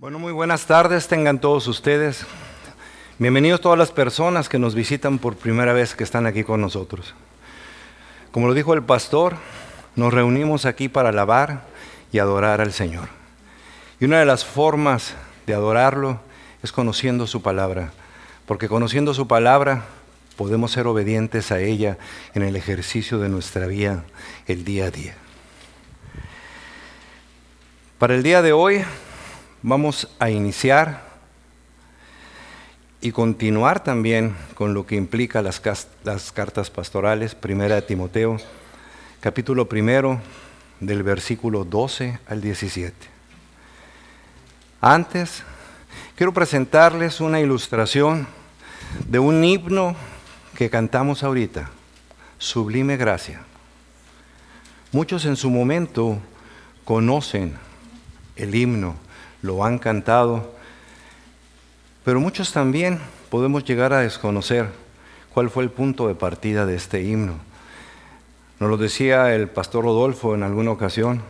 Bueno, muy buenas tardes, tengan todos ustedes. Bienvenidos todas las personas que nos visitan por primera vez que están aquí con nosotros. Como lo dijo el pastor, nos reunimos aquí para alabar y adorar al Señor. Y una de las formas de adorarlo es conociendo su palabra, porque conociendo su palabra podemos ser obedientes a ella en el ejercicio de nuestra vida el día a día. Para el día de hoy vamos a iniciar y continuar también con lo que implica las, las cartas pastorales, primera de Timoteo, capítulo primero, del versículo 12 al 17. Antes, quiero presentarles una ilustración de un himno que cantamos ahorita, Sublime Gracia. Muchos en su momento conocen el himno, lo han cantado, pero muchos también podemos llegar a desconocer cuál fue el punto de partida de este himno. Nos lo decía el pastor Rodolfo en alguna ocasión,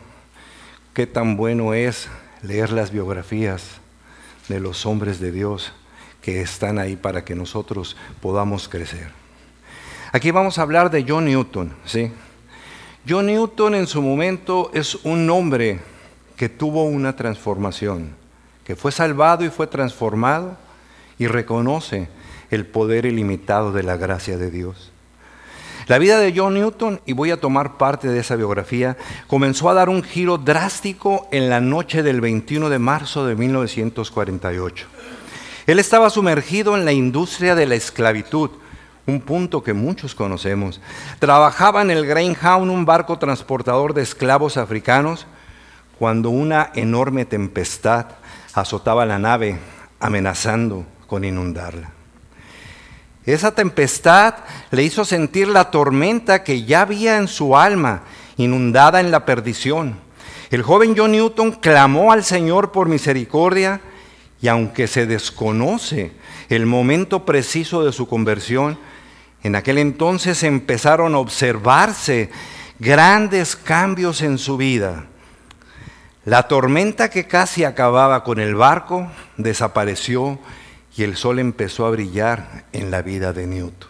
qué tan bueno es leer las biografías de los hombres de Dios que están ahí para que nosotros podamos crecer. Aquí vamos a hablar de John Newton, ¿sí? John Newton en su momento es un hombre que tuvo una transformación, que fue salvado y fue transformado y reconoce el poder ilimitado de la gracia de Dios. La vida de John Newton, y voy a tomar parte de esa biografía, comenzó a dar un giro drástico en la noche del 21 de marzo de 1948. Él estaba sumergido en la industria de la esclavitud, un punto que muchos conocemos. Trabajaba en el Greyhound, un barco transportador de esclavos africanos, cuando una enorme tempestad azotaba la nave, amenazando con inundarla. Esa tempestad le hizo sentir la tormenta que ya había en su alma, inundada en la perdición. El joven John Newton clamó al Señor por misericordia y aunque se desconoce el momento preciso de su conversión, en aquel entonces empezaron a observarse grandes cambios en su vida. La tormenta que casi acababa con el barco desapareció y el sol empezó a brillar en la vida de Newton.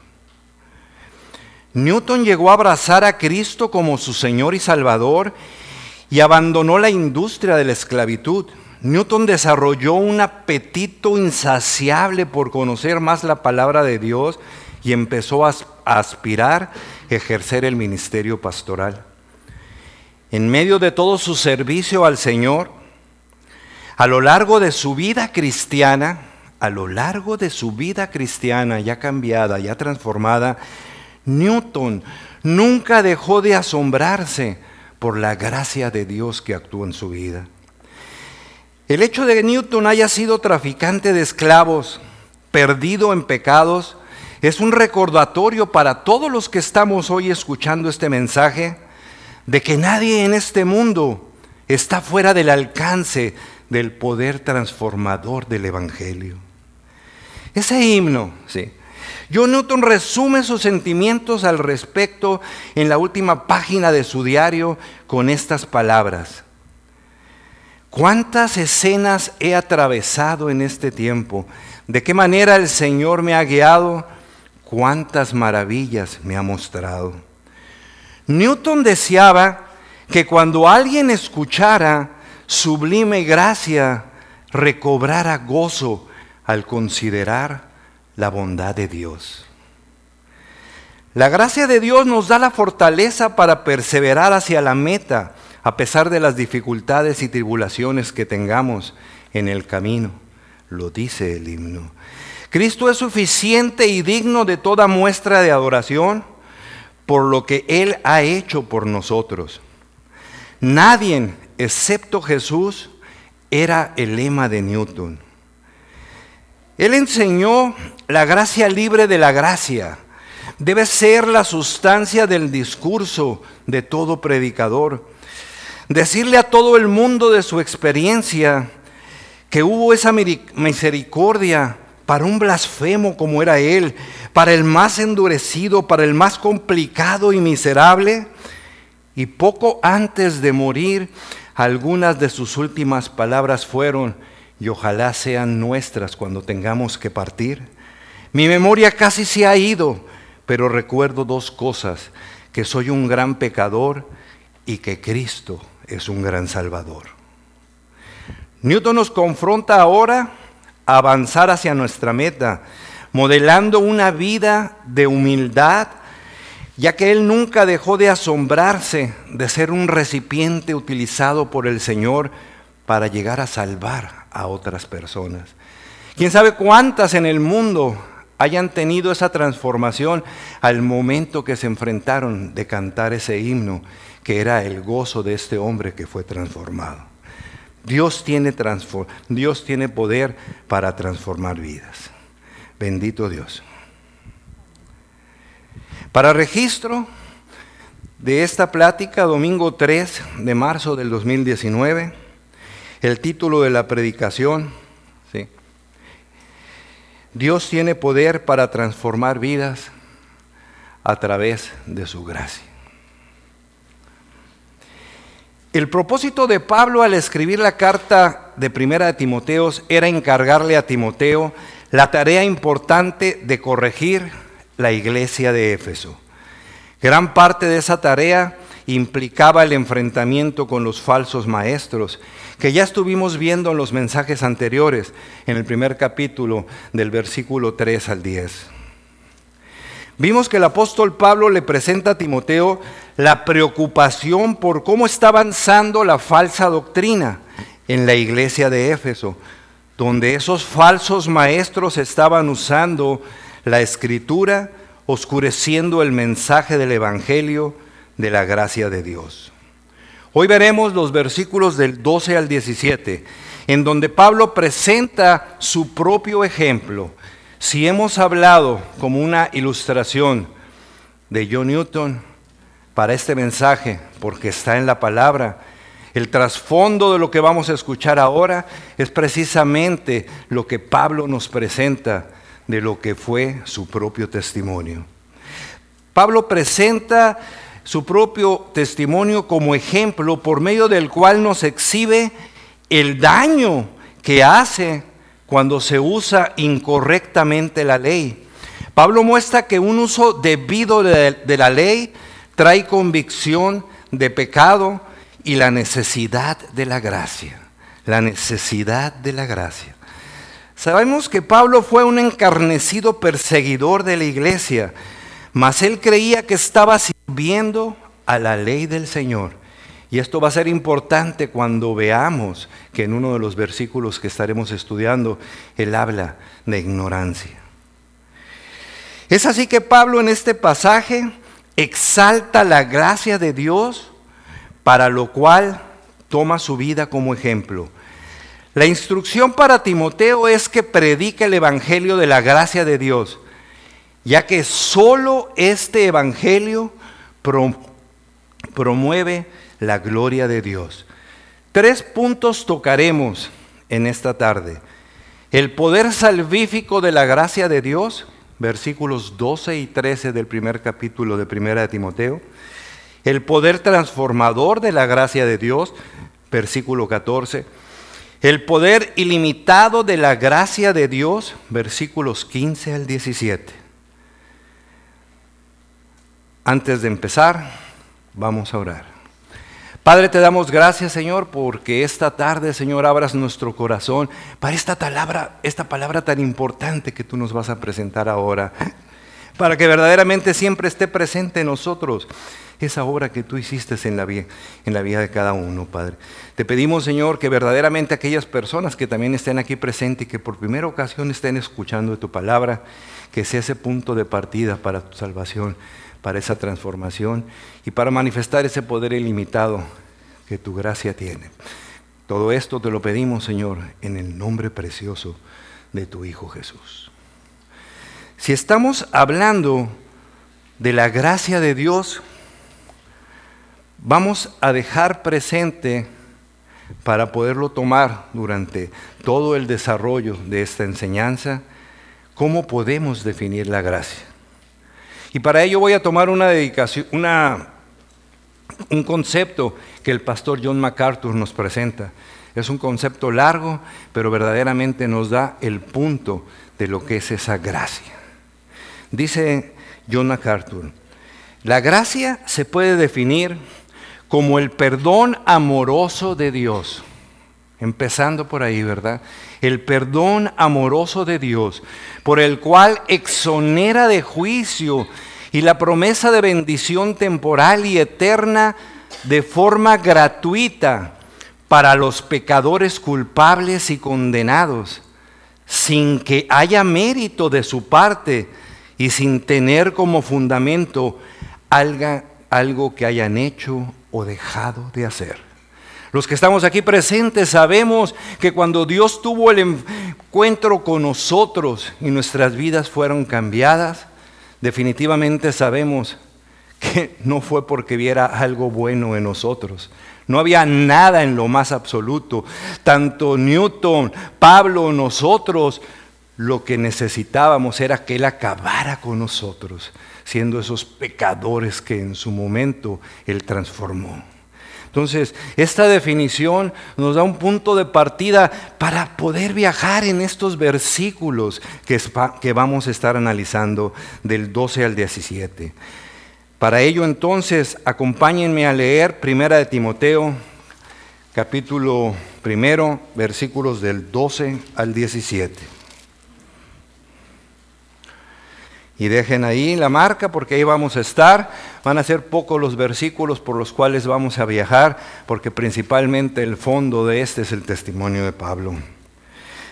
Newton llegó a abrazar a Cristo como su Señor y Salvador y abandonó la industria de la esclavitud. Newton desarrolló un apetito insaciable por conocer más la palabra de Dios y empezó a aspirar a ejercer el ministerio pastoral en medio de todo su servicio al Señor, a lo largo de su vida cristiana, a lo largo de su vida cristiana ya cambiada, ya transformada, Newton nunca dejó de asombrarse por la gracia de Dios que actuó en su vida. El hecho de que Newton haya sido traficante de esclavos, perdido en pecados, es un recordatorio para todos los que estamos hoy escuchando este mensaje de que nadie en este mundo está fuera del alcance del poder transformador del Evangelio. Ese himno, sí. John Newton resume sus sentimientos al respecto en la última página de su diario con estas palabras. ¿Cuántas escenas he atravesado en este tiempo? ¿De qué manera el Señor me ha guiado? ¿Cuántas maravillas me ha mostrado? Newton deseaba que cuando alguien escuchara sublime gracia, recobrara gozo al considerar la bondad de Dios. La gracia de Dios nos da la fortaleza para perseverar hacia la meta, a pesar de las dificultades y tribulaciones que tengamos en el camino, lo dice el himno. Cristo es suficiente y digno de toda muestra de adoración por lo que Él ha hecho por nosotros. Nadie, excepto Jesús, era el lema de Newton. Él enseñó la gracia libre de la gracia. Debe ser la sustancia del discurso de todo predicador. Decirle a todo el mundo de su experiencia que hubo esa misericordia para un blasfemo como era él, para el más endurecido, para el más complicado y miserable. Y poco antes de morir, algunas de sus últimas palabras fueron, y ojalá sean nuestras cuando tengamos que partir. Mi memoria casi se ha ido, pero recuerdo dos cosas, que soy un gran pecador y que Cristo es un gran salvador. Newton nos confronta ahora a avanzar hacia nuestra meta, modelando una vida de humildad, ya que él nunca dejó de asombrarse de ser un recipiente utilizado por el Señor para llegar a salvar a otras personas. ¿Quién sabe cuántas en el mundo hayan tenido esa transformación al momento que se enfrentaron de cantar ese himno, que era el gozo de este hombre que fue transformado? Dios tiene, Dios tiene poder para transformar vidas. Bendito Dios. Para registro de esta plática, domingo 3 de marzo del 2019, el título de la predicación, ¿sí? Dios tiene poder para transformar vidas a través de su gracia. El propósito de Pablo al escribir la carta de primera de Timoteos era encargarle a Timoteo la tarea importante de corregir la iglesia de Éfeso. Gran parte de esa tarea implicaba el enfrentamiento con los falsos maestros, que ya estuvimos viendo en los mensajes anteriores, en el primer capítulo del versículo 3 al 10. Vimos que el apóstol Pablo le presenta a Timoteo la preocupación por cómo está avanzando la falsa doctrina en la iglesia de Éfeso, donde esos falsos maestros estaban usando la escritura, oscureciendo el mensaje del Evangelio de la gracia de Dios. Hoy veremos los versículos del 12 al 17, en donde Pablo presenta su propio ejemplo. Si hemos hablado como una ilustración de John Newton para este mensaje, porque está en la palabra, el trasfondo de lo que vamos a escuchar ahora es precisamente lo que Pablo nos presenta de lo que fue su propio testimonio. Pablo presenta su propio testimonio como ejemplo por medio del cual nos exhibe el daño que hace cuando se usa incorrectamente la ley. Pablo muestra que un uso debido de, la ley trae convicción de pecado y la necesidad de la gracia. La necesidad de la gracia. Sabemos que Pablo fue un encarnecido perseguidor de la iglesia, mas él creía que estaba sirviendo a la ley del Señor. Y esto va a ser importante cuando veamos que en uno de los versículos que estaremos estudiando, él habla de ignorancia. Es así que Pablo en este pasaje exalta la gracia de Dios, para lo cual toma su vida como ejemplo. La instrucción para Timoteo es que predique el Evangelio de la gracia de Dios, ya que solo este Evangelio promueve la gloria de Dios. Tres puntos tocaremos en esta tarde. El poder salvífico de la gracia de Dios, versículos 12 y 13 del primer capítulo de Primera de Timoteo. El poder transformador de la gracia de Dios, versículo 14 el poder ilimitado de la gracia de Dios, versículos 15 al 17. Antes de empezar, vamos a orar. Padre, te damos gracias, Señor, porque esta tarde, Señor, abras nuestro corazón para esta palabra, esta palabra tan importante que tú nos vas a presentar ahora, para que verdaderamente siempre esté presente en nosotros esa obra que tú hiciste en la, vida, en la vida de cada uno, Padre. Te pedimos, Señor, que verdaderamente aquellas personas que también estén aquí presentes y que por primera ocasión estén escuchando de tu palabra, que sea ese punto de partida para tu salvación, para esa transformación y para manifestar ese poder ilimitado que tu gracia tiene. Todo esto te lo pedimos, Señor, en el nombre precioso de tu Hijo Jesús. Si estamos hablando de la gracia de Dios, vamos a dejar presente para poderlo tomar durante todo el desarrollo de esta enseñanza, cómo podemos definir la gracia. Y para ello voy a tomar una dedicación, una, un concepto que el pastor John MacArthur nos presenta, Es un concepto largo, pero verdaderamente nos da el punto de lo que es esa gracia. Dice John MacArthur, la gracia se puede definir como el perdón amoroso de Dios. Empezando por ahí, ¿verdad? El perdón amoroso de Dios, por el cual exonera de juicio y la promesa de bendición temporal y eterna de forma gratuita para los pecadores culpables y condenados, sin que haya mérito de su parte y sin tener como fundamento algo que hayan hecho o dejado de hacer. Los que estamos aquí presentes sabemos que cuando Dios tuvo el encuentro con nosotros y nuestras vidas fueron cambiadas, definitivamente sabemos que no fue porque viera algo bueno en nosotros. No había nada en lo más absoluto. Tanto Newton, Pablo, nosotros, lo que necesitábamos era que Él acabara con nosotros, siendo esos pecadores que en su momento Él transformó. Entonces, esta definición nos da un punto de partida para poder viajar en estos versículos que, que vamos a estar analizando del 12 al 17. Para ello entonces, acompáñenme a leer Primera de Timoteo, capítulo primero, versículos del 12 al 17. Y dejen ahí la marca porque ahí vamos a estar. Van a ser pocos los versículos por los cuales vamos a viajar, porque principalmente el fondo de este es el testimonio de Pablo.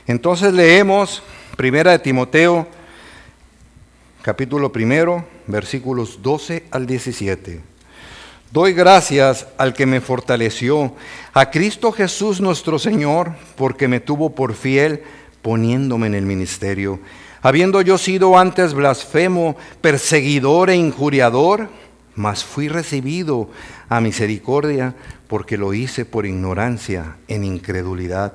Entonces leemos Primera de Timoteo, capítulo primero, versículos 12 al 17. Doy gracias al que me fortaleció, a Cristo Jesús nuestro Señor, porque me tuvo por fiel poniéndome en el ministerio habiendo yo sido antes blasfemo, perseguidor e injuriador, mas fui recibido a misericordia porque lo hice por ignorancia, en incredulidad.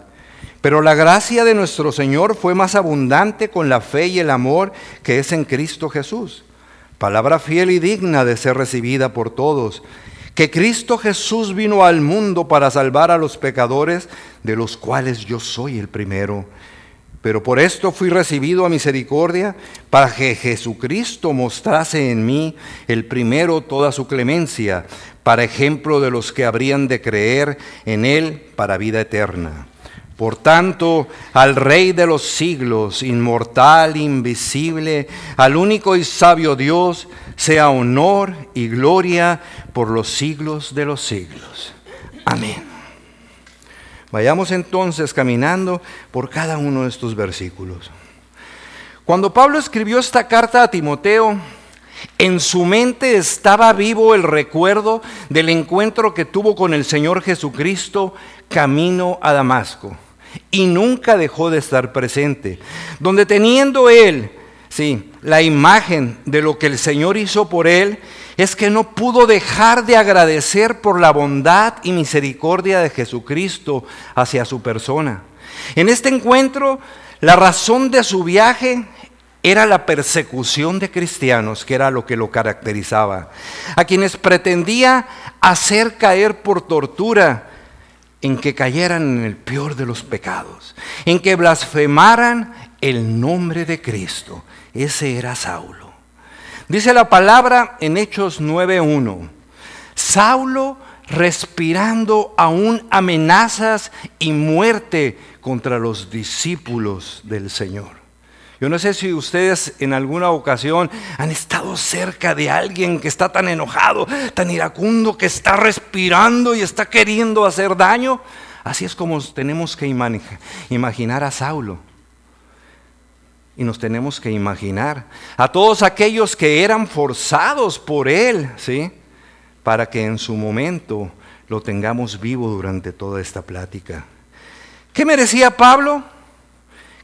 Pero la gracia de nuestro Señor fue más abundante con la fe y el amor que es en Cristo Jesús. Palabra fiel y digna de ser recibida por todos. Que Cristo Jesús vino al mundo para salvar a los pecadores, de los cuales yo soy el primero. Pero por esto fui recibido a misericordia, para que Jesucristo mostrase en mí el primero toda su clemencia, para ejemplo de los que habrían de creer en Él para vida eterna. Por tanto, al Rey de los siglos, inmortal, invisible, al único y sabio Dios, sea honor y gloria por los siglos de los siglos. Amén. Vayamos entonces caminando por cada uno de estos versículos. Cuando Pablo escribió esta carta a Timoteo, en su mente estaba vivo el recuerdo del encuentro que tuvo con el Señor Jesucristo camino a Damasco. Y nunca dejó de estar presente. Donde teniendo él, sí, la imagen de lo que el Señor hizo por él, es que no pudo dejar de agradecer por la bondad y misericordia de Jesucristo hacia su persona. En este encuentro, la razón de su viaje era la persecución de cristianos, que era lo que lo caracterizaba, a quienes pretendía hacer caer por tortura, en que cayeran en el peor de los pecados, en que blasfemaran el nombre de Cristo. Ese era Saulo. Dice la palabra en Hechos 9.1, Saulo respirando aún amenazas y muerte contra los discípulos del Señor. Yo no sé si ustedes en alguna ocasión han estado cerca de alguien que está tan enojado, tan iracundo, que está respirando y está queriendo hacer daño. Así es como tenemos que imaginar a Saulo. Y nos tenemos que imaginar a todos aquellos que eran forzados por Él, ¿sí? Para que en su momento lo tengamos vivo durante toda esta plática. ¿Qué merecía Pablo?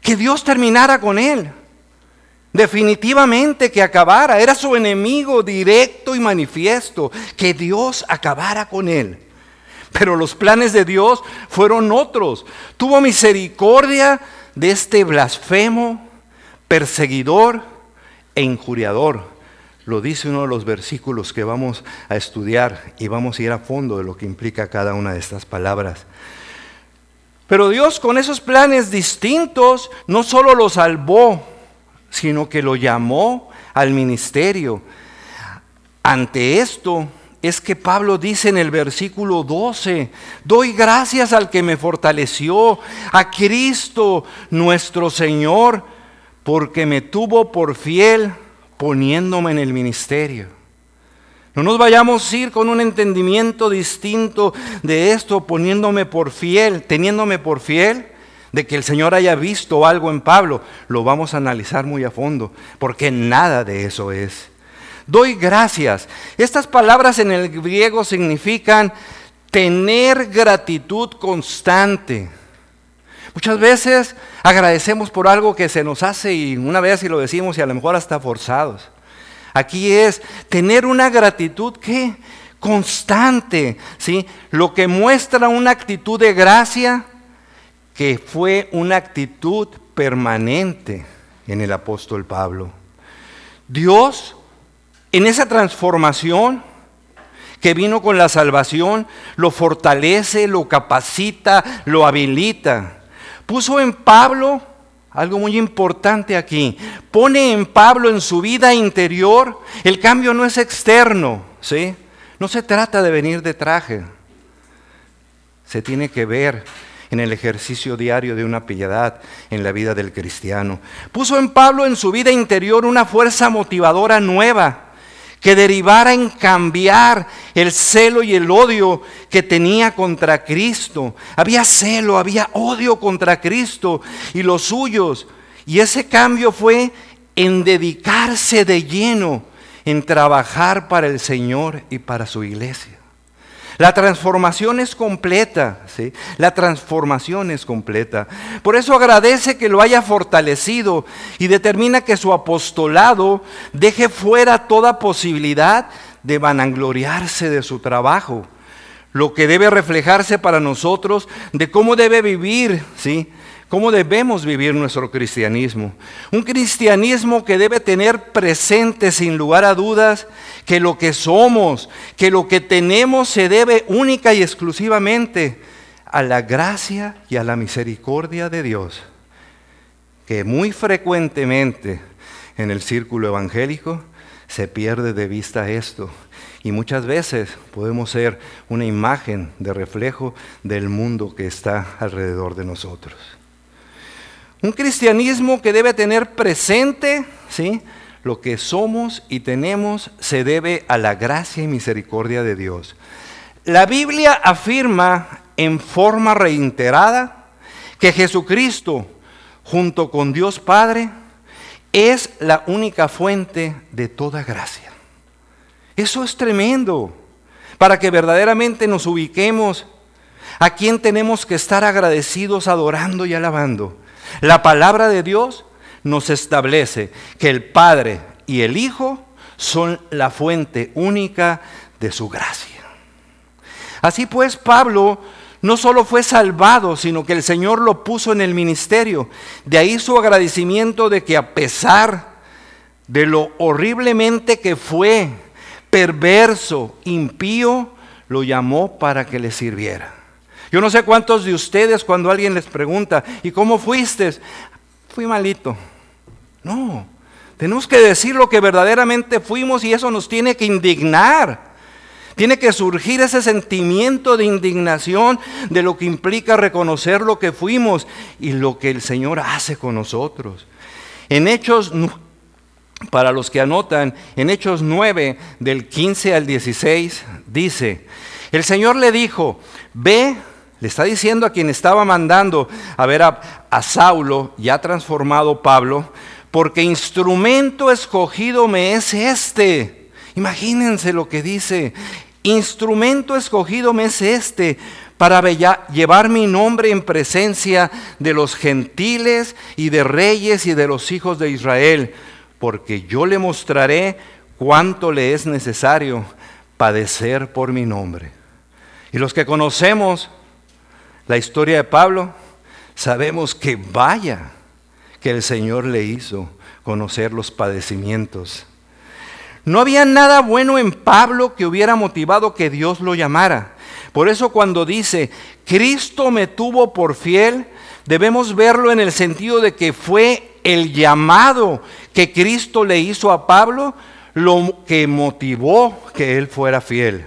Que Dios terminara con él. Definitivamente que acabara. Era su enemigo directo y manifiesto. Que Dios acabara con él. Pero los planes de Dios fueron otros. Tuvo misericordia de este blasfemo, perseguidor e injuriador. Lo dice uno de los versículos que vamos a estudiar y vamos a ir a fondo de lo que implica cada una de estas palabras. Pero Dios con esos planes distintos no solo lo salvó, sino que lo llamó al ministerio. Ante esto es que Pablo dice en el versículo 12, doy gracias al que me fortaleció, a Cristo nuestro Señor, porque me tuvo por fiel poniéndome en el ministerio. No nos vayamos a ir con un entendimiento distinto de esto, poniéndome por fiel, teniéndome por fiel, de que el Señor haya visto algo en Pablo. Lo vamos a analizar muy a fondo, porque nada de eso es. Doy gracias. Estas palabras en el griego significan tener gratitud constante. Muchas veces agradecemos por algo que se nos hace y una vez y lo decimos y a lo mejor hasta forzados. Aquí es tener una gratitud que constante, ¿sí? Lo que muestra una actitud de gracia que fue una actitud permanente en el apóstol Pablo. Dios en esa transformación que vino con la salvación, lo fortalece, lo capacita, lo habilita puso en Pablo algo muy importante aquí. Pone en Pablo en su vida interior, el cambio no es externo, ¿sí? No se trata de venir de traje. Se tiene que ver en el ejercicio diario de una piedad en la vida del cristiano. Puso en Pablo en su vida interior una fuerza motivadora nueva que derivara en cambiar el celo y el odio que tenía contra Cristo. Había celo, había odio contra Cristo y los suyos. Y ese cambio fue en dedicarse de lleno en trabajar para el Señor y para su iglesia. La transformación es completa, ¿sí? La transformación es completa. Por eso agradece que lo haya fortalecido y determina que su apostolado deje fuera toda posibilidad de vanagloriarse de su trabajo, lo que debe reflejarse para nosotros de cómo debe vivir, ¿sí? ¿Cómo debemos vivir nuestro cristianismo? Un cristianismo que debe tener presente sin lugar a dudas que lo que somos, que lo que tenemos se debe única y exclusivamente a la gracia y a la misericordia de Dios, que muy frecuentemente en el círculo evangélico se pierde de vista esto. Y muchas veces podemos ser una imagen de reflejo del mundo que está alrededor de nosotros. Un cristianismo que debe tener presente, ¿sí? Lo que somos y tenemos se debe a la gracia y misericordia de Dios. La Biblia afirma en forma reiterada que Jesucristo, junto con Dios Padre, es la única fuente de toda gracia. Eso es tremendo. Para que verdaderamente nos ubiquemos a quien tenemos que estar agradecidos, adorando y alabando. La palabra de Dios nos establece que el Padre y el Hijo son la fuente única de su gracia. Así pues, Pablo no solo fue salvado, sino que el Señor lo puso en el ministerio. De ahí su agradecimiento de que a pesar de lo horriblemente que fue, perverso, impío, lo llamó para que le sirviera. Yo no sé cuántos de ustedes cuando alguien les pregunta, ¿y cómo fuiste? Fui malito. No, tenemos que decir lo que verdaderamente fuimos y eso nos tiene que indignar. Tiene que surgir ese sentimiento de indignación de lo que implica reconocer lo que fuimos y lo que el Señor hace con nosotros. En Hechos, para los que anotan, en Hechos 9, del 15 al 16, dice, el Señor le dijo, ve le está diciendo a quien estaba mandando a ver a, Saulo, ya transformado Pablo, porque instrumento escogido me es este. Imagínense lo que dice. Instrumento escogido me es este para llevar mi nombre en presencia de los gentiles y de reyes y de los hijos de Israel, porque yo le mostraré cuánto le es necesario padecer por mi nombre. Y los que conocemos la historia de Pablo, sabemos que vaya que el Señor le hizo conocer los padecimientos. No había nada bueno en Pablo que hubiera motivado que Dios lo llamara. Por eso cuando dice, Cristo me tuvo por fiel, debemos verlo en el sentido de que fue el llamado que Cristo le hizo a Pablo lo que motivó que él fuera fiel.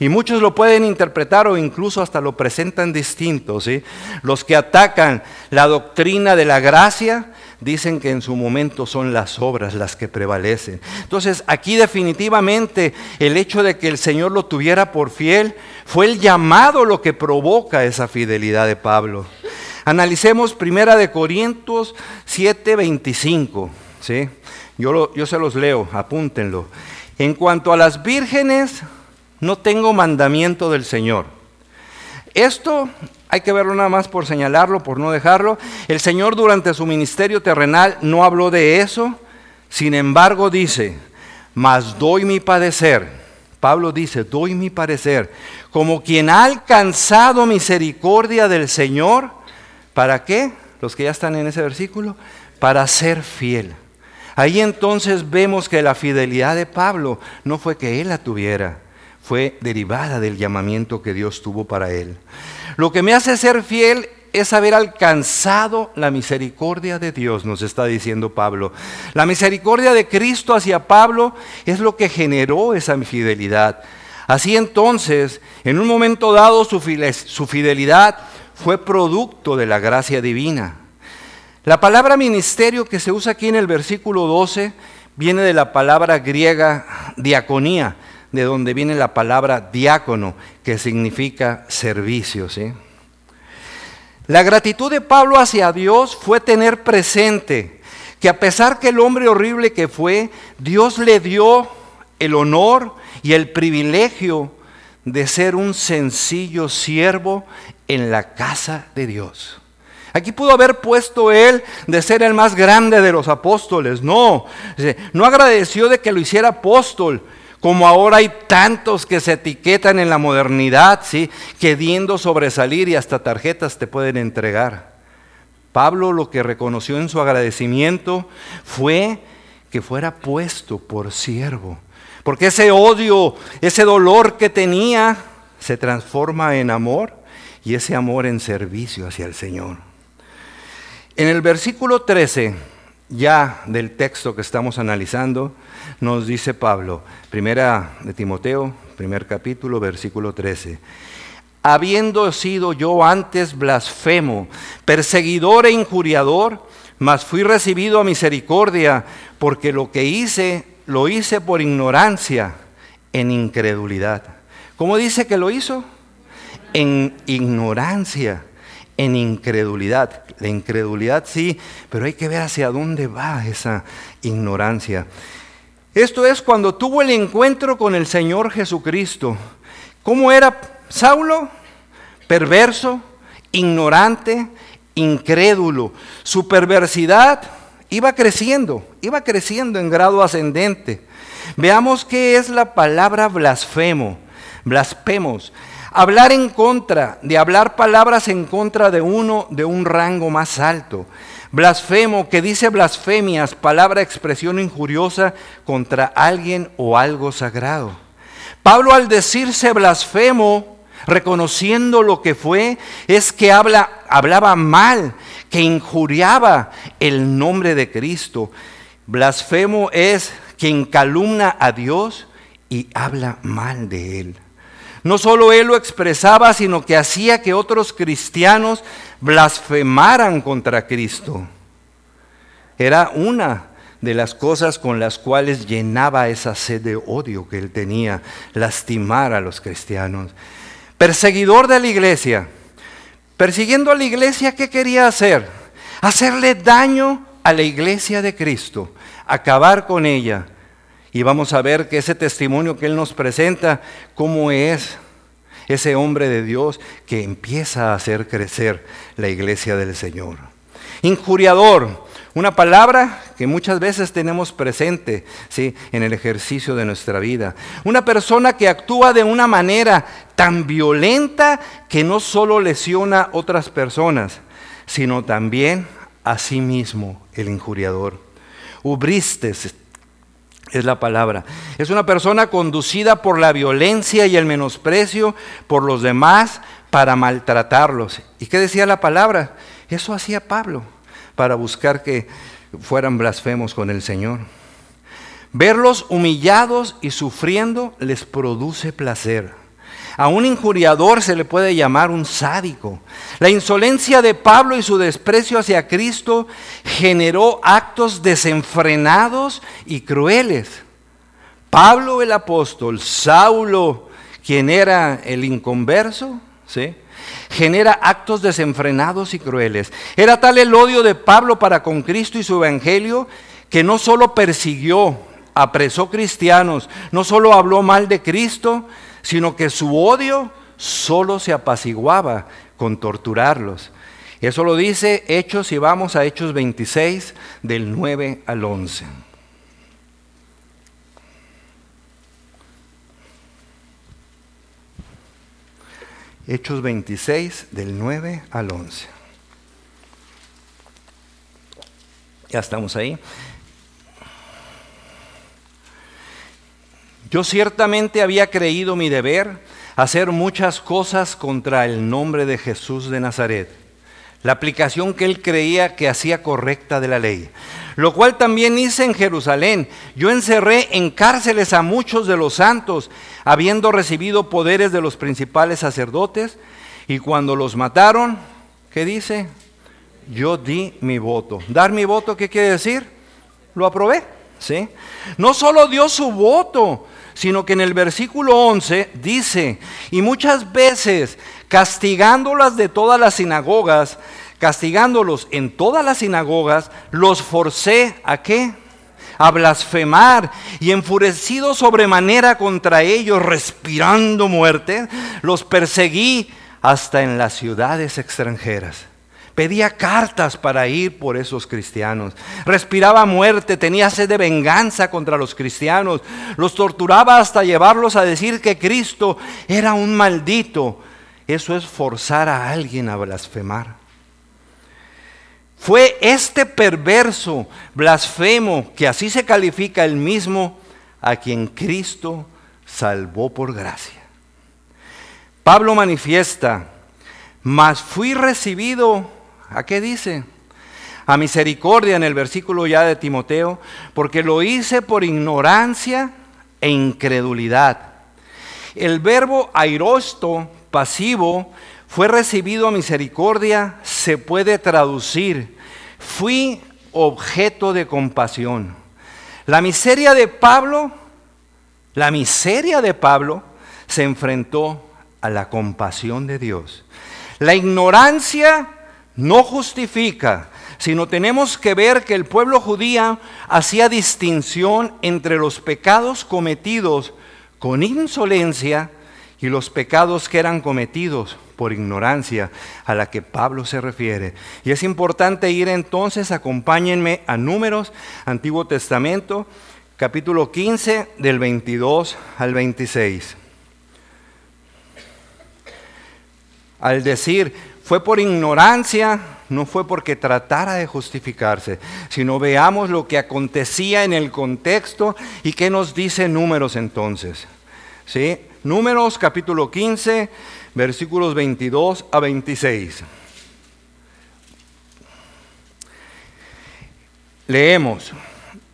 Y muchos lo pueden interpretar o incluso hasta lo presentan distinto. ¿sí? Los que atacan la doctrina de la gracia dicen que en su momento son las obras las que prevalecen. Entonces aquí definitivamente el hecho de que el Señor lo tuviera por fiel fue el llamado lo que provoca esa fidelidad de Pablo. Analicemos primera de Corintios 7:25, ¿sí? Yo, yo se los leo, apúntenlo. En cuanto a las vírgenes, no tengo mandamiento del Señor. Esto hay que verlo nada más por señalarlo, por no dejarlo. El Señor durante su ministerio terrenal no habló de eso, sin embargo dice, mas doy mi padecer. Pablo dice, doy mi parecer, como quien ha alcanzado misericordia del Señor, ¿para qué? Los que ya están en ese versículo, para ser fiel. Ahí entonces vemos que la fidelidad de Pablo no fue que él la tuviera, fue derivada del llamamiento que Dios tuvo para él. Lo que me hace ser fiel es haber alcanzado la misericordia de Dios, nos está diciendo Pablo. La misericordia de Cristo hacia Pablo es lo que generó esa fidelidad. Así entonces, en un momento dado, su fidelidad fue producto de la gracia divina. La palabra ministerio que se usa aquí en el versículo 12 viene de la palabra griega diaconía, de donde viene la palabra diácono, que significa servicio. ¿sí? La gratitud de Pablo hacia Dios fue tener presente que a pesar que el hombre horrible que fue, Dios le dio el honor y el privilegio de ser un sencillo siervo en la casa de Dios. Aquí pudo haber puesto él de ser el más grande de los apóstoles. No, no agradeció de que lo hiciera apóstol, como ahora hay tantos que se etiquetan en la modernidad, ¿sí? queriendo sobresalir y hasta tarjetas te pueden entregar. Pablo lo que reconoció en su agradecimiento fue que fuera puesto por siervo. Porque ese odio, ese dolor que tenía, se transforma en amor y ese amor en servicio hacia el Señor. En el versículo 13, ya del texto que estamos analizando, nos dice Pablo, primera de Timoteo, primer capítulo, versículo 13. Habiendo sido yo antes blasfemo, perseguidor e injuriador, mas fui recibido a misericordia, porque lo que hice, lo hice por ignorancia, en incredulidad. ¿Cómo dice que lo hizo? En ignorancia, en incredulidad. La incredulidad sí, pero hay que ver hacia dónde va esa ignorancia. Esto es cuando tuvo el encuentro con el Señor Jesucristo. ¿Cómo era Saulo? Perverso, ignorante, incrédulo. Su perversidad iba creciendo, iba creciendo en grado ascendente. Veamos qué es la palabra blasfemo, blasfemos. Hablar en contra, de hablar palabras en contra de uno de un rango más alto. Blasfemo, que dice blasfemias, palabra, expresión injuriosa contra alguien o algo sagrado. Pablo al decirse blasfemo, reconociendo lo que fue, es que habla, hablaba mal, que injuriaba el nombre de Cristo. Blasfemo es quien calumna a Dios y habla mal de Él. No solo él lo expresaba, sino que hacía que otros cristianos blasfemaran contra Cristo. Era una de las cosas con las cuales llenaba esa sed de odio que él tenía, lastimar a los cristianos. Perseguidor de la iglesia. Persiguiendo a la iglesia, ¿qué quería hacer? Hacerle daño a la iglesia de Cristo, acabar con ella y vamos a ver que ese testimonio que Él nos presenta, cómo es ese hombre de Dios que empieza a hacer crecer la iglesia del Señor. Injuriador, una palabra que muchas veces tenemos presente ¿sí? en el ejercicio de nuestra vida. Una persona que actúa de una manera tan violenta que no solo lesiona a otras personas, sino también a sí mismo el injuriador. Ubristes es la palabra. Es una persona conducida por la violencia y el menosprecio por los demás para maltratarlos. ¿Y qué decía la palabra? Eso hacía Pablo para buscar que fueran blasfemos con el Señor. Verlos humillados y sufriendo les produce placer. A un injuriador se le puede llamar un sádico. La insolencia de Pablo y su desprecio hacia Cristo generó actos desenfrenados y crueles. Pablo el apóstol, Saulo, quien era el inconverso, ¿sí? genera actos desenfrenados y crueles. Era tal el odio de Pablo para con Cristo y su evangelio que no solo persiguió, apresó cristianos, no solo habló mal de Cristo, sino que su odio solo se apaciguaba con torturarlos. Eso lo dice Hechos y vamos a Hechos 26 del 9 al 11. Hechos 26 del 9 al 11. Ya estamos ahí. Yo ciertamente había creído mi deber hacer muchas cosas contra el nombre de Jesús de Nazaret, la aplicación que él creía que hacía correcta de la ley, lo cual también hice en Jerusalén. Yo encerré en cárceles a muchos de los santos, habiendo recibido poderes de los principales sacerdotes, y cuando los mataron, ¿qué dice? Yo di mi voto. ¿Dar mi voto qué quiere decir? Lo aprobé, ¿sí? No solo dio su voto, sino que en el versículo 11 dice, y muchas veces castigándolas de todas las sinagogas, castigándolos en todas las sinagogas, los forcé a qué? A blasfemar y enfurecido sobremanera contra ellos, respirando muerte, los perseguí hasta en las ciudades extranjeras. Pedía cartas para ir por esos cristianos. Respiraba muerte, tenía sed de venganza contra los cristianos. Los torturaba hasta llevarlos a decir que Cristo era un maldito. Eso es forzar a alguien a blasfemar. Fue este perverso, blasfemo, que así se califica el mismo, a quien Cristo salvó por gracia. Pablo manifiesta, mas fui recibido ¿A qué dice? A misericordia en el versículo ya de Timoteo, porque lo hice por ignorancia e incredulidad. El verbo airosto, pasivo, fue recibido a misericordia, se puede traducir, fui objeto de compasión. La miseria de Pablo, la miseria de Pablo se enfrentó a la compasión de Dios. La ignorancia no justifica, sino tenemos que ver que el pueblo judía hacía distinción entre los pecados cometidos con insolencia y los pecados que eran cometidos por ignorancia a la que Pablo se refiere. Y es importante ir entonces, acompáñenme a Números, Antiguo Testamento, capítulo 15, del 22 al 26. Al decir, fue por ignorancia, no fue porque tratara de justificarse, sino veamos lo que acontecía en el contexto y qué nos dice números entonces. ¿Sí? Números capítulo 15, versículos 22 a 26. Leemos.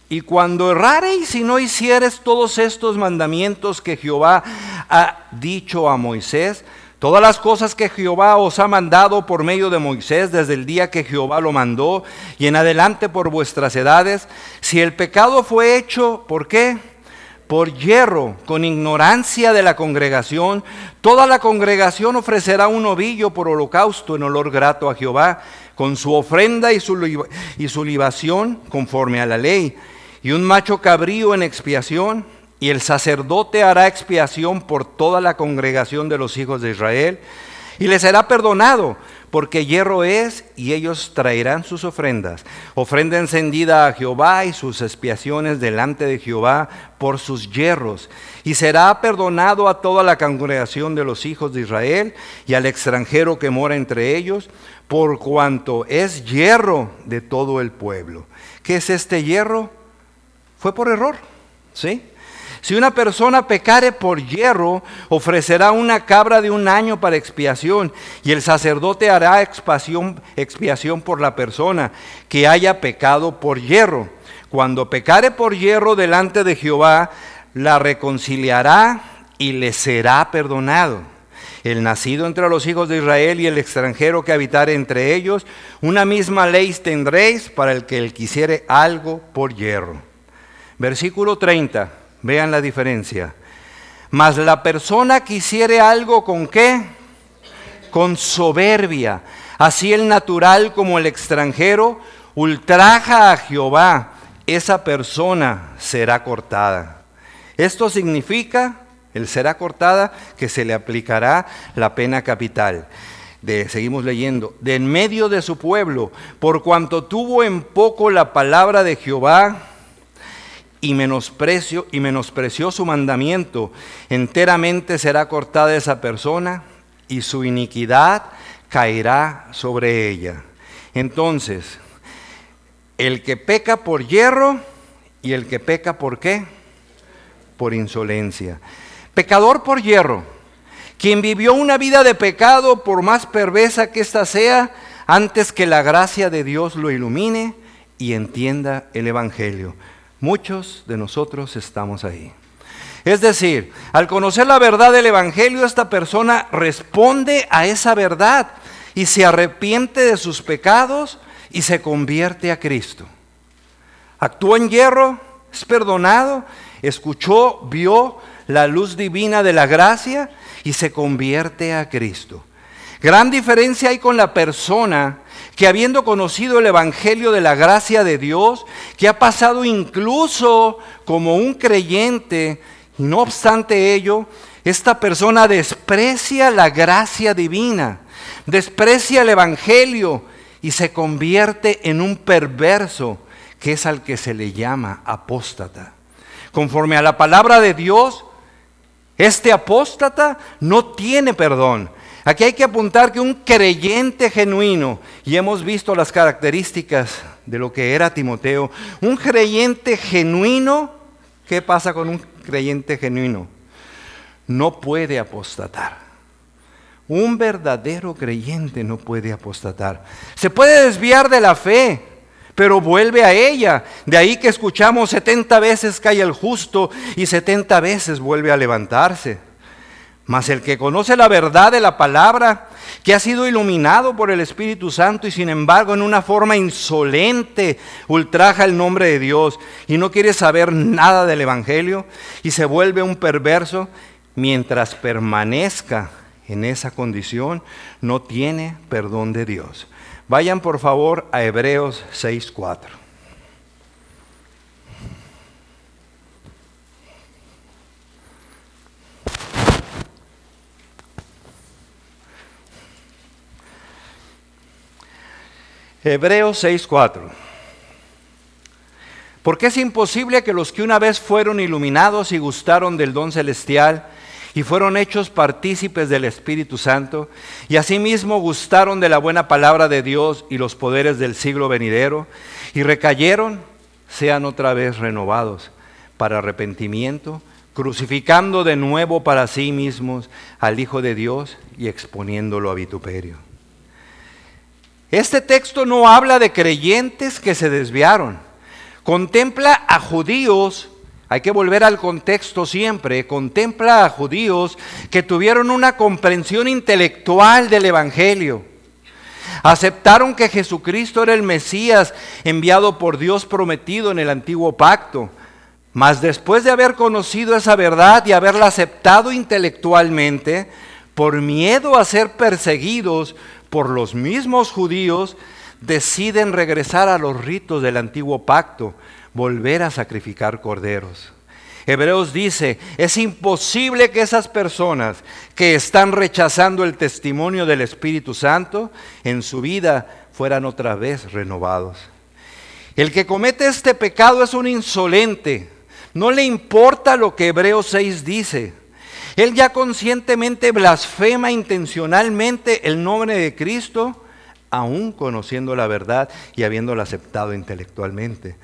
Y cuando errareis y no hicieres todos estos mandamientos que Jehová ha dicho a Moisés, Todas las cosas que Jehová os ha mandado por medio de Moisés desde el día que Jehová lo mandó y en adelante por vuestras edades, si el pecado fue hecho, ¿por qué? Por hierro, con ignorancia de la congregación, toda la congregación ofrecerá un ovillo por holocausto en olor grato a Jehová, con su ofrenda y su, y su libación conforme a la ley, y un macho cabrío en expiación y el sacerdote hará expiación por toda la congregación de los hijos de Israel, y les será perdonado, porque hierro es, y ellos traerán sus ofrendas. Ofrenda encendida a Jehová y sus expiaciones delante de Jehová por sus hierros. Y será perdonado a toda la congregación de los hijos de Israel y al extranjero que mora entre ellos, por cuanto es hierro de todo el pueblo. ¿Qué es este hierro? Fue por error ¿Sí? Si una persona pecare por hierro, ofrecerá una cabra de un año para expiación, y el sacerdote hará expiación, expiación por la persona que haya pecado por hierro. Cuando pecare por hierro delante de Jehová, la reconciliará y le será perdonado. El nacido entre los hijos de Israel y el extranjero que habitare entre ellos, una misma ley tendréis para el que él quisiere algo por hierro. Versículo 30. Vean la diferencia. Mas la persona quisiere algo con qué? Con soberbia. Así el natural como el extranjero ultraja a Jehová. Esa persona será cortada. Esto significa, el será cortada, que se le aplicará la pena capital. De, seguimos leyendo, de en medio de su pueblo, por cuanto tuvo en poco la palabra de Jehová, y menosprecio y menospreció su mandamiento, enteramente será cortada esa persona y su iniquidad caerá sobre ella. Entonces, el que peca por hierro y el que peca por qué? Por insolencia. Pecador por hierro, quien vivió una vida de pecado por más perversa que ésta sea, antes que la gracia de Dios lo ilumine y entienda el Evangelio. Muchos de nosotros estamos ahí. Es decir, al conocer la verdad del Evangelio, esta persona responde a esa verdad y se arrepiente de sus pecados y se convierte a Cristo. Actuó en hierro, es perdonado, escuchó, vio la luz divina de la gracia y se convierte a Cristo. Gran diferencia hay con la persona que habiendo conocido el Evangelio de la gracia de Dios, que ha pasado incluso como un creyente, no obstante ello, esta persona desprecia la gracia divina, desprecia el Evangelio y se convierte en un perverso, que es al que se le llama apóstata. Conforme a la palabra de Dios, este apóstata no tiene perdón, Aquí hay que apuntar que un creyente genuino, y hemos visto las características de lo que era Timoteo, un creyente genuino, ¿qué pasa con un creyente genuino? No puede apostatar. Un verdadero creyente no puede apostatar. Se puede desviar de la fe, pero vuelve a ella. De ahí que escuchamos 70 veces cae el justo y 70 veces vuelve a levantarse. Mas el que conoce la verdad de la palabra, que ha sido iluminado por el Espíritu Santo y sin embargo en una forma insolente ultraja el nombre de Dios y no quiere saber nada del Evangelio y se vuelve un perverso, mientras permanezca en esa condición, no tiene perdón de Dios. Vayan por favor a Hebreos 6.4. Hebreos 6:4. Porque es imposible que los que una vez fueron iluminados y gustaron del don celestial y fueron hechos partícipes del Espíritu Santo y asimismo gustaron de la buena palabra de Dios y los poderes del siglo venidero y recayeron, sean otra vez renovados para arrepentimiento, crucificando de nuevo para sí mismos al Hijo de Dios y exponiéndolo a vituperio. Este texto no habla de creyentes que se desviaron. Contempla a judíos, hay que volver al contexto siempre, contempla a judíos que tuvieron una comprensión intelectual del Evangelio. Aceptaron que Jesucristo era el Mesías enviado por Dios prometido en el antiguo pacto. Mas después de haber conocido esa verdad y haberla aceptado intelectualmente, por miedo a ser perseguidos, por los mismos judíos, deciden regresar a los ritos del antiguo pacto, volver a sacrificar corderos. Hebreos dice, es imposible que esas personas que están rechazando el testimonio del Espíritu Santo en su vida fueran otra vez renovados. El que comete este pecado es un insolente. No le importa lo que Hebreos 6 dice. Él ya conscientemente blasfema intencionalmente el nombre de Cristo, aún conociendo la verdad y habiéndola aceptado intelectualmente.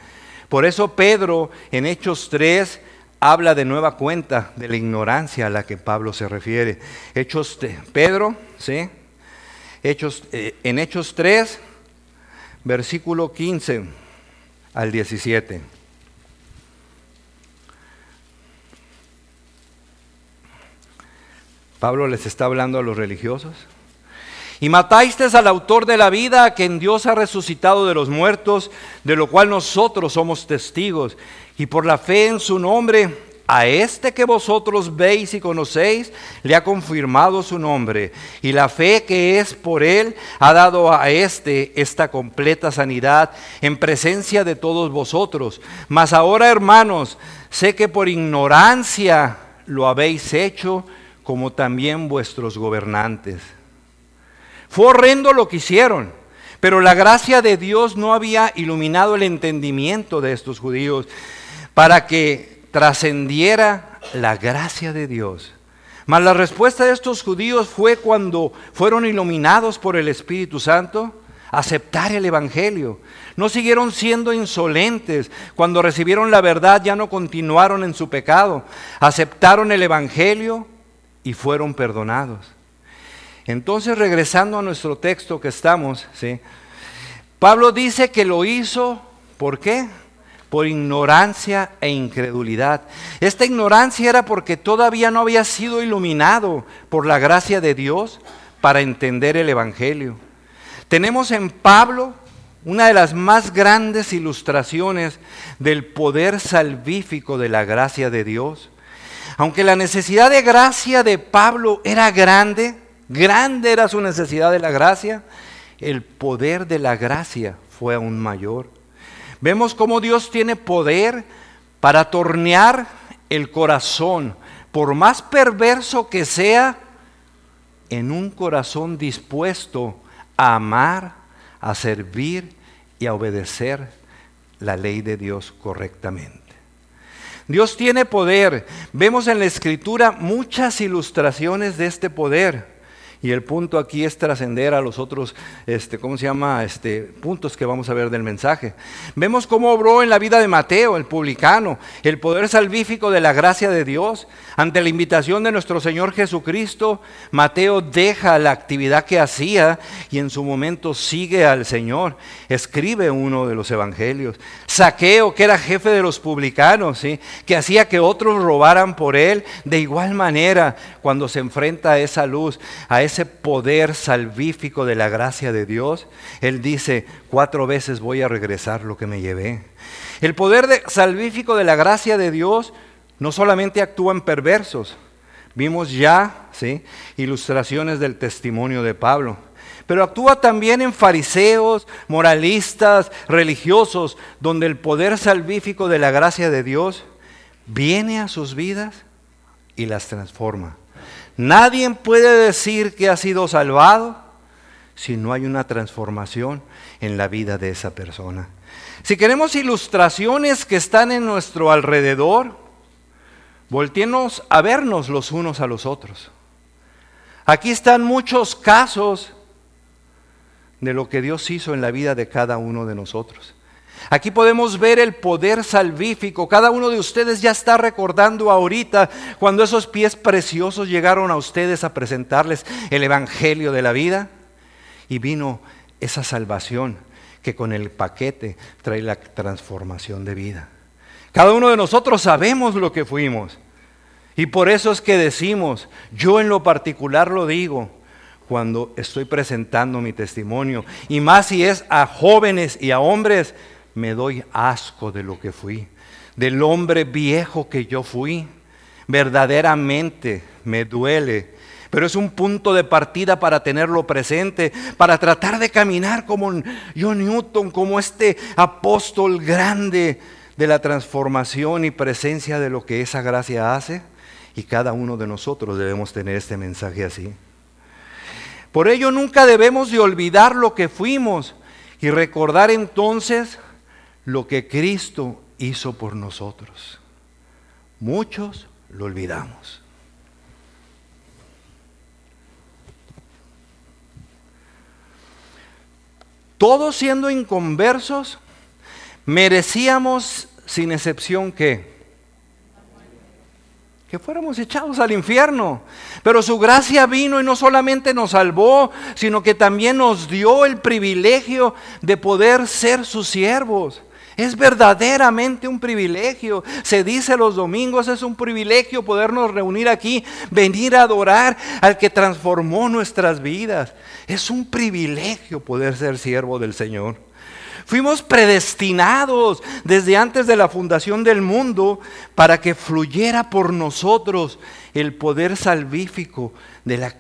Por eso Pedro en Hechos 3 habla de nueva cuenta de la ignorancia a la que Pablo se refiere. Hechos de Pedro, ¿sí? Hechos, eh, en Hechos 3, versículo 15 al 17. Pablo les está hablando a los religiosos. Y matasteis al autor de la vida, a quien Dios ha resucitado de los muertos, de lo cual nosotros somos testigos. Y por la fe en su nombre, a este que vosotros veis y conocéis, le ha confirmado su nombre. Y la fe que es por él ha dado a este esta completa sanidad en presencia de todos vosotros. Mas ahora, hermanos, sé que por ignorancia lo habéis hecho, como también vuestros gobernantes. Fue horrendo lo que hicieron, pero la gracia de Dios no había iluminado el entendimiento de estos judíos para que trascendiera la gracia de Dios. Mas la respuesta de estos judíos fue cuando fueron iluminados por el Espíritu Santo, aceptar el Evangelio. No siguieron siendo insolentes. Cuando recibieron la verdad ya no continuaron en su pecado. Aceptaron el Evangelio y fueron perdonados. Entonces, regresando a nuestro texto que estamos, ¿sí? Pablo dice que lo hizo, ¿por qué? Por ignorancia e incredulidad. Esta ignorancia era porque todavía no había sido iluminado por la gracia de Dios para entender el Evangelio. Tenemos en Pablo una de las más grandes ilustraciones del poder salvífico de la gracia de Dios. Aunque la necesidad de gracia de Pablo era grande, grande era su necesidad de la gracia, el poder de la gracia fue aún mayor. Vemos cómo Dios tiene poder para tornear el corazón, por más perverso que sea, en un corazón dispuesto a amar, a servir y a obedecer la ley de Dios correctamente. Dios tiene poder. Vemos en la escritura muchas ilustraciones de este poder. Y el punto aquí es trascender a los otros, este, ¿cómo se llama? Este, puntos que vamos a ver del mensaje. Vemos cómo obró en la vida de Mateo, el publicano, el poder salvífico de la gracia de Dios. Ante la invitación de nuestro Señor Jesucristo, Mateo deja la actividad que hacía y en su momento sigue al Señor. Escribe uno de los evangelios. Saqueo, que era jefe de los publicanos, ¿sí? que hacía que otros robaran por él, de igual manera, cuando se enfrenta a esa luz, a ese poder salvífico de la gracia de Dios, Él dice, cuatro veces voy a regresar lo que me llevé. El poder salvífico de la gracia de Dios no solamente actúa en perversos, vimos ya ¿sí? ilustraciones del testimonio de Pablo, pero actúa también en fariseos, moralistas, religiosos, donde el poder salvífico de la gracia de Dios viene a sus vidas y las transforma. Nadie puede decir que ha sido salvado si no hay una transformación en la vida de esa persona. Si queremos ilustraciones que están en nuestro alrededor, volteemos a vernos los unos a los otros. Aquí están muchos casos de lo que Dios hizo en la vida de cada uno de nosotros. Aquí podemos ver el poder salvífico. Cada uno de ustedes ya está recordando ahorita cuando esos pies preciosos llegaron a ustedes a presentarles el Evangelio de la vida y vino esa salvación que con el paquete trae la transformación de vida. Cada uno de nosotros sabemos lo que fuimos. Y por eso es que decimos, yo en lo particular lo digo, cuando estoy presentando mi testimonio, y más si es a jóvenes y a hombres, me doy asco de lo que fui, del hombre viejo que yo fui. Verdaderamente me duele, pero es un punto de partida para tenerlo presente, para tratar de caminar como John Newton, como este apóstol grande de la transformación y presencia de lo que esa gracia hace. Y cada uno de nosotros debemos tener este mensaje así. Por ello nunca debemos de olvidar lo que fuimos y recordar entonces lo que Cristo hizo por nosotros. Muchos lo olvidamos. Todos siendo inconversos, merecíamos sin excepción que que fuéramos echados al infierno. Pero su gracia vino y no solamente nos salvó, sino que también nos dio el privilegio de poder ser sus siervos. Es verdaderamente un privilegio. Se dice los domingos, es un privilegio podernos reunir aquí, venir a adorar al que transformó nuestras vidas. Es un privilegio poder ser siervo del Señor. Fuimos predestinados desde antes de la fundación del mundo para que fluyera por nosotros el poder salvífico de la,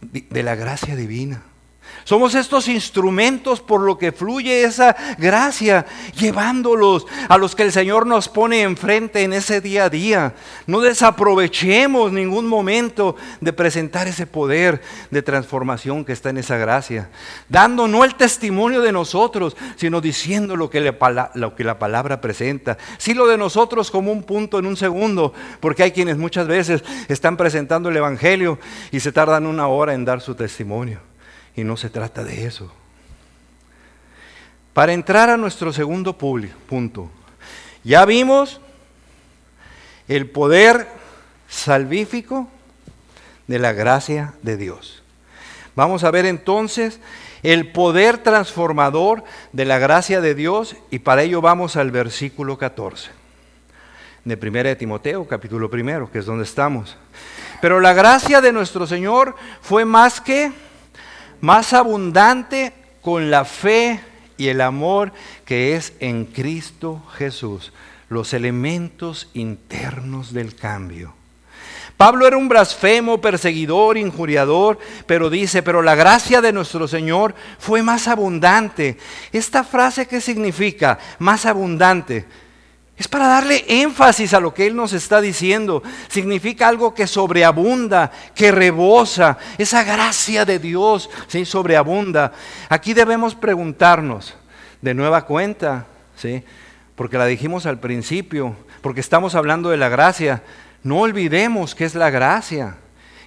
de la gracia divina. Somos estos instrumentos por lo que fluye esa gracia, llevándolos a los que el Señor nos pone enfrente en ese día a día. No desaprovechemos ningún momento de presentar ese poder de transformación que está en esa gracia, dando no el testimonio de nosotros, sino diciendo lo que, lo que la palabra presenta. Sí lo de nosotros como un punto en un segundo, porque hay quienes muchas veces están presentando el Evangelio y se tardan una hora en dar su testimonio. Y no se trata de eso. Para entrar a nuestro segundo punto, ya vimos el poder salvífico de la gracia de Dios. Vamos a ver entonces el poder transformador de la gracia de Dios y para ello vamos al versículo 14 de 1 de Timoteo, capítulo primero, que es donde estamos. Pero la gracia de nuestro Señor fue más que más abundante con la fe y el amor que es en Cristo Jesús, los elementos internos del cambio. Pablo era un blasfemo, perseguidor, injuriador, pero dice, pero la gracia de nuestro Señor fue más abundante. ¿Esta frase qué significa? Más abundante. Es para darle énfasis a lo que Él nos está diciendo. Significa algo que sobreabunda, que rebosa. Esa gracia de Dios ¿sí? sobreabunda. Aquí debemos preguntarnos de nueva cuenta, ¿sí? porque la dijimos al principio, porque estamos hablando de la gracia. No olvidemos que es la gracia.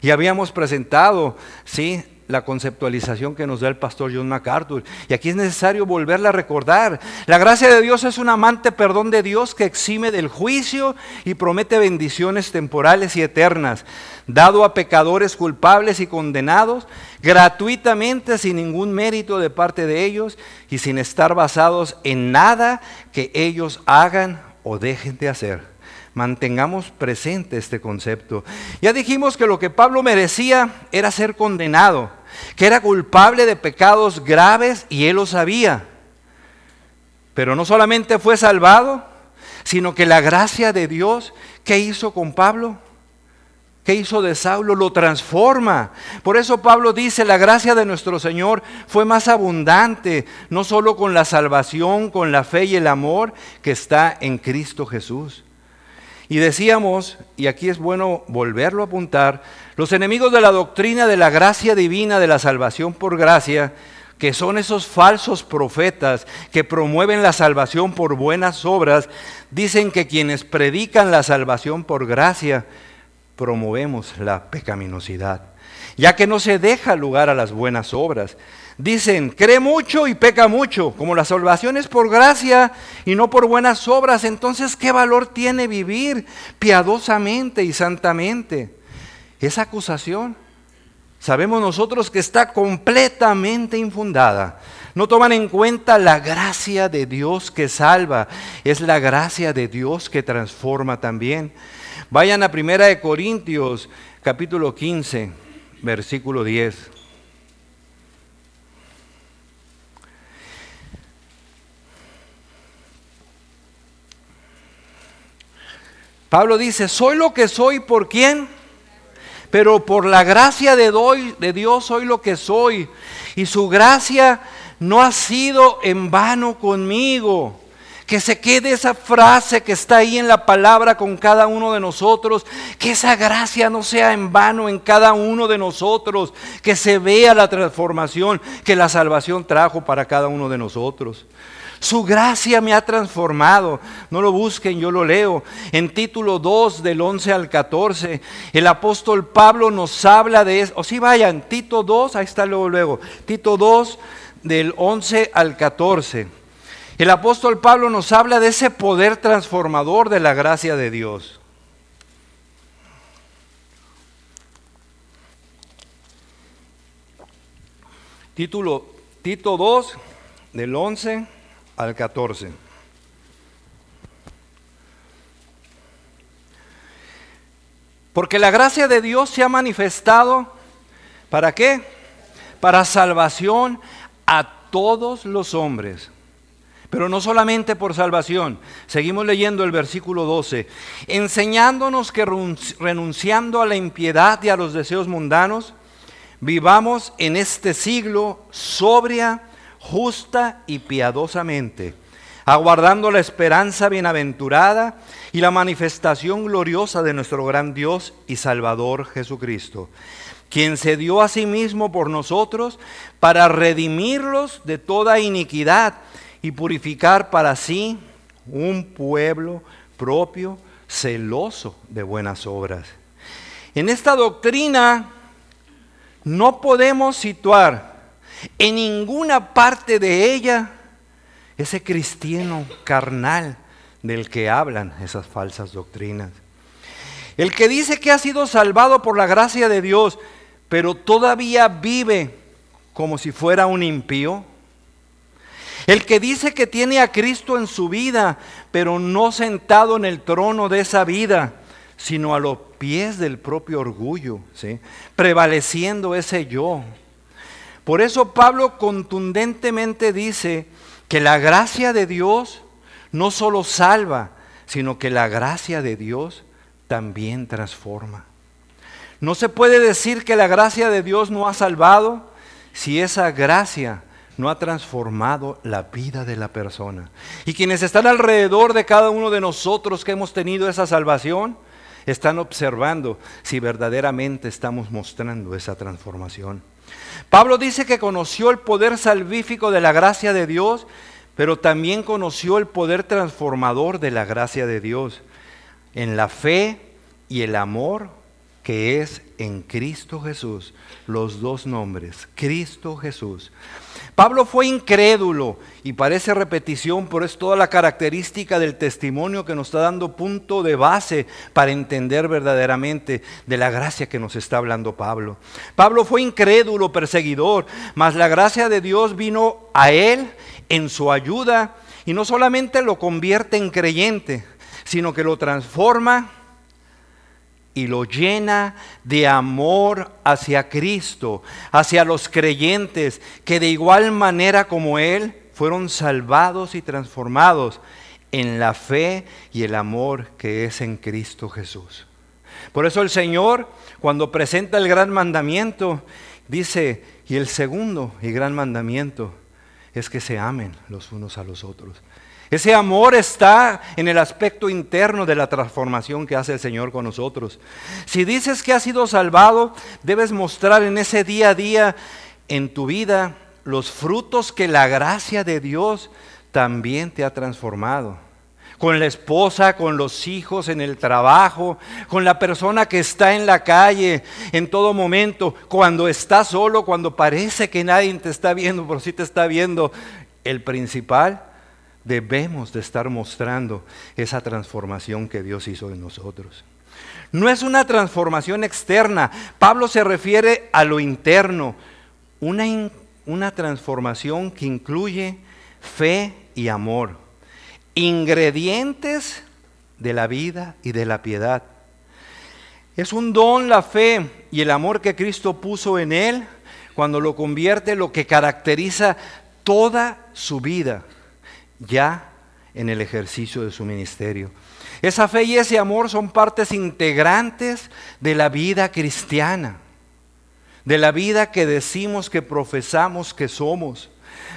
Y habíamos presentado, ¿sí? La conceptualización que nos da el pastor John MacArthur. Y aquí es necesario volverla a recordar. La gracia de Dios es un amante perdón de Dios que exime del juicio y promete bendiciones temporales y eternas, dado a pecadores culpables y condenados gratuitamente sin ningún mérito de parte de ellos y sin estar basados en nada que ellos hagan o dejen de hacer. Mantengamos presente este concepto. Ya dijimos que lo que Pablo merecía era ser condenado que era culpable de pecados graves y él lo sabía. Pero no solamente fue salvado, sino que la gracia de Dios, ¿qué hizo con Pablo? ¿Qué hizo de Saulo? Lo transforma. Por eso Pablo dice, la gracia de nuestro Señor fue más abundante, no solo con la salvación, con la fe y el amor que está en Cristo Jesús. Y decíamos, y aquí es bueno volverlo a apuntar, los enemigos de la doctrina de la gracia divina, de la salvación por gracia, que son esos falsos profetas que promueven la salvación por buenas obras, dicen que quienes predican la salvación por gracia, promovemos la pecaminosidad, ya que no se deja lugar a las buenas obras. Dicen, cree mucho y peca mucho. Como la salvación es por gracia y no por buenas obras, entonces ¿qué valor tiene vivir piadosamente y santamente? Esa acusación, sabemos nosotros que está completamente infundada. No toman en cuenta la gracia de Dios que salva, es la gracia de Dios que transforma también. Vayan a Primera de Corintios, capítulo 15, versículo 10. Pablo dice, soy lo que soy por quién, pero por la gracia de, Dios soy lo que soy. Y su gracia no ha sido en vano conmigo. Que se quede esa frase que está ahí en la palabra con cada uno de nosotros. Que esa gracia no sea en vano en cada uno de nosotros. Que se vea la transformación que la salvación trajo para cada uno de nosotros. Su gracia me ha transformado. No lo busquen, yo lo leo. En título 2 del 11 al 14, el apóstol Pablo nos habla de eso. O si sí, vayan, Tito 2, ahí está luego, luego. Tito 2 del 11 al 14. El apóstol Pablo nos habla de ese poder transformador de la gracia de Dios. Título Tito 2 del 11 al 14. Porque la gracia de Dios se ha manifestado, ¿para qué? Para salvación a todos los hombres. Pero no solamente por salvación. Seguimos leyendo el versículo 12. Enseñándonos que renunciando a la impiedad y a los deseos mundanos, vivamos en este siglo sobria, justa y piadosamente, aguardando la esperanza bienaventurada y la manifestación gloriosa de nuestro gran Dios y Salvador Jesucristo, quien se dio a sí mismo por nosotros para redimirlos de toda iniquidad y purificar para sí un pueblo propio, celoso de buenas obras. En esta doctrina no podemos situar en ninguna parte de ella ese cristiano carnal del que hablan esas falsas doctrinas. El que dice que ha sido salvado por la gracia de Dios, pero todavía vive como si fuera un impío. El que dice que tiene a Cristo en su vida, pero no sentado en el trono de esa vida, sino a los pies del propio orgullo, ¿sí? prevaleciendo ese yo. Por eso Pablo contundentemente dice que la gracia de Dios no solo salva, sino que la gracia de Dios también transforma. No se puede decir que la gracia de Dios no ha salvado si esa gracia no ha transformado la vida de la persona. Y quienes están alrededor de cada uno de nosotros que hemos tenido esa salvación, están observando si verdaderamente estamos mostrando esa transformación. Pablo dice que conoció el poder salvífico de la gracia de Dios pero también conoció el poder transformador de la gracia de Dios en la fe y el amor que es en Cristo Jesús, los dos nombres, Cristo Jesús. Pablo fue incrédulo y parece repetición, pero es toda la característica del testimonio que nos está dando punto de base para entender verdaderamente de la gracia que nos está hablando Pablo. Pablo fue incrédulo, perseguidor, mas la gracia de Dios vino a él en su ayuda y no solamente lo convierte en creyente, sino que lo transforma y lo llena de amor hacia Cristo, hacia los creyentes que de igual manera como Él fueron salvados y transformados en la fe y el amor que es en Cristo Jesús. Por eso el Señor, cuando presenta el gran mandamiento, dice, y el segundo y gran mandamiento es que se amen los unos a los otros. Ese amor está en el aspecto interno de la transformación que hace el Señor con nosotros. Si dices que has sido salvado, debes mostrar en ese día a día en tu vida los frutos que la gracia de Dios también te ha transformado con la esposa, con los hijos, en el trabajo, con la persona que está en la calle en todo momento, cuando está solo, cuando parece que nadie te está viendo, pero sí te está viendo. El principal, debemos de estar mostrando esa transformación que Dios hizo en nosotros. No es una transformación externa, Pablo se refiere a lo interno, una, una transformación que incluye fe y amor ingredientes de la vida y de la piedad. Es un don la fe y el amor que Cristo puso en él cuando lo convierte lo que caracteriza toda su vida ya en el ejercicio de su ministerio. Esa fe y ese amor son partes integrantes de la vida cristiana, de la vida que decimos que profesamos que somos.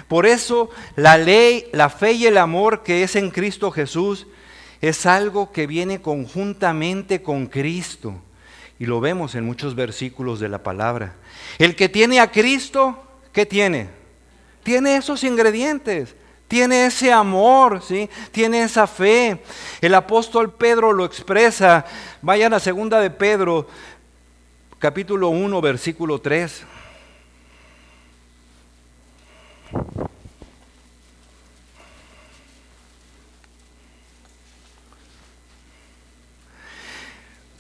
Por eso la ley, la fe y el amor que es en Cristo Jesús es algo que viene conjuntamente con Cristo. Y lo vemos en muchos versículos de la palabra. El que tiene a Cristo, ¿qué tiene? Tiene esos ingredientes. Tiene ese amor, ¿sí? Tiene esa fe. El apóstol Pedro lo expresa. Vayan a segunda de Pedro, capítulo 1, versículo 3.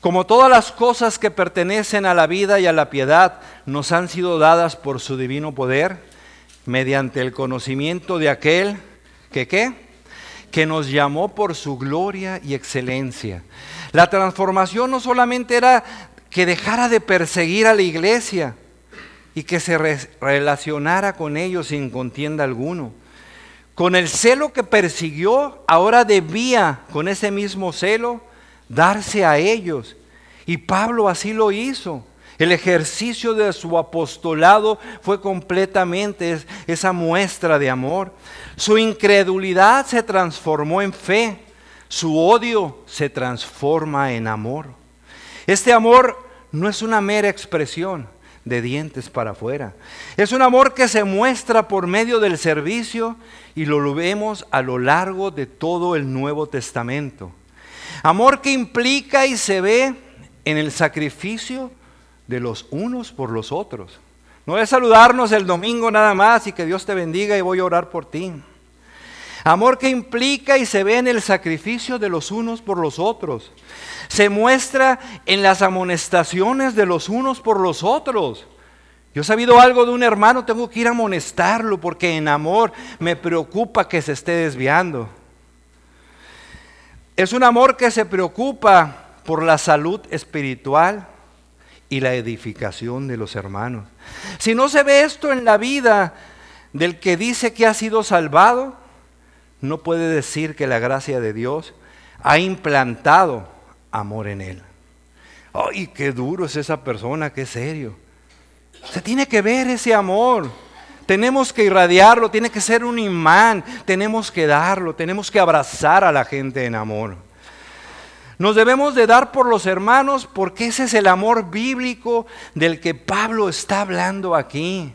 Como todas las cosas que pertenecen a la vida y a la piedad nos han sido dadas por su divino poder, mediante el conocimiento de aquel que qué? Que nos llamó por su gloria y excelencia. La transformación no solamente era que dejara de perseguir a la iglesia y que se relacionara con ellos sin contienda alguno. Con el celo que persiguió, ahora debía, con ese mismo celo, darse a ellos. Y Pablo así lo hizo. El ejercicio de su apostolado fue completamente esa muestra de amor. Su incredulidad se transformó en fe. Su odio se transforma en amor. Este amor no es una mera expresión de dientes para afuera. Es un amor que se muestra por medio del servicio y lo vemos a lo largo de todo el Nuevo Testamento. Amor que implica y se ve en el sacrificio de los unos por los otros. No es saludarnos el domingo nada más y que Dios te bendiga y voy a orar por ti. Amor que implica y se ve en el sacrificio de los unos por los otros. Se muestra en las amonestaciones de los unos por los otros. Yo he sabido algo de un hermano, tengo que ir a amonestarlo porque en amor me preocupa que se esté desviando. Es un amor que se preocupa por la salud espiritual y la edificación de los hermanos. Si no se ve esto en la vida del que dice que ha sido salvado, no puede decir que la gracia de Dios ha implantado amor en él. ¡Ay, qué duro es esa persona, qué serio! Se tiene que ver ese amor. Tenemos que irradiarlo, tiene que ser un imán, tenemos que darlo, tenemos que abrazar a la gente en amor. Nos debemos de dar por los hermanos porque ese es el amor bíblico del que Pablo está hablando aquí.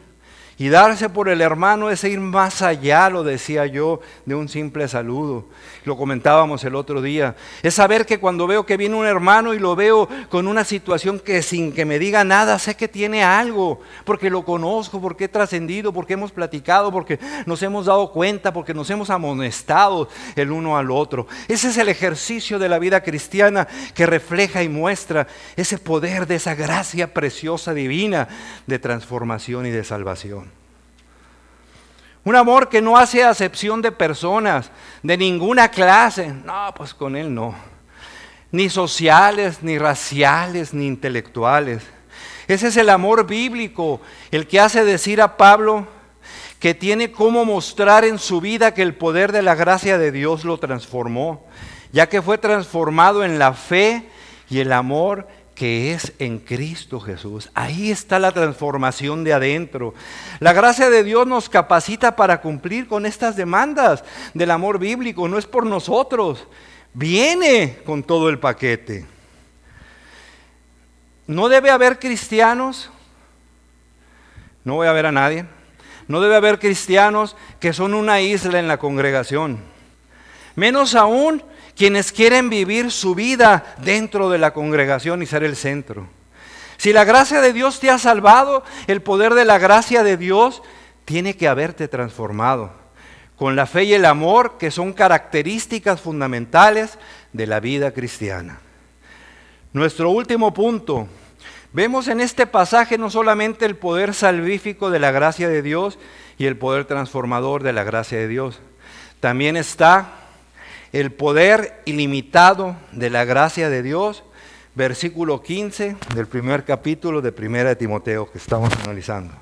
Y darse por el hermano es ir más allá, lo decía yo, de un simple saludo. Lo comentábamos el otro día. Es saber que cuando veo que viene un hermano y lo veo con una situación que sin que me diga nada, sé que tiene algo, porque lo conozco, porque he trascendido, porque hemos platicado, porque nos hemos dado cuenta, porque nos hemos amonestado el uno al otro. Ese es el ejercicio de la vida cristiana que refleja y muestra ese poder de esa gracia preciosa divina de transformación y de salvación. Un amor que no hace acepción de personas, de ninguna clase. No, pues con Él no. Ni sociales, ni raciales, ni intelectuales. Ese es el amor bíblico, el que hace decir a Pablo que tiene cómo mostrar en su vida que el poder de la gracia de Dios lo transformó, ya que fue transformado en la fe y el amor que es en Cristo Jesús. Ahí está la transformación de adentro. La gracia de Dios nos capacita para cumplir con estas demandas del amor bíblico, no es por nosotros, viene con todo el paquete. No debe haber cristianos, no voy a ver a nadie, no debe haber cristianos que son una isla en la congregación. Menos aún quienes quieren vivir su vida dentro de la congregación y ser el centro. Si la gracia de Dios te ha salvado, el poder de la gracia de Dios tiene que haberte transformado con la fe y el amor que son características fundamentales de la vida cristiana. Nuestro último punto. Vemos en este pasaje no solamente el poder salvífico de la gracia de Dios y el poder transformador de la gracia de Dios, también está el poder ilimitado de la gracia de Dios, versículo 15 del primer capítulo de Primera de Timoteo que estamos analizando.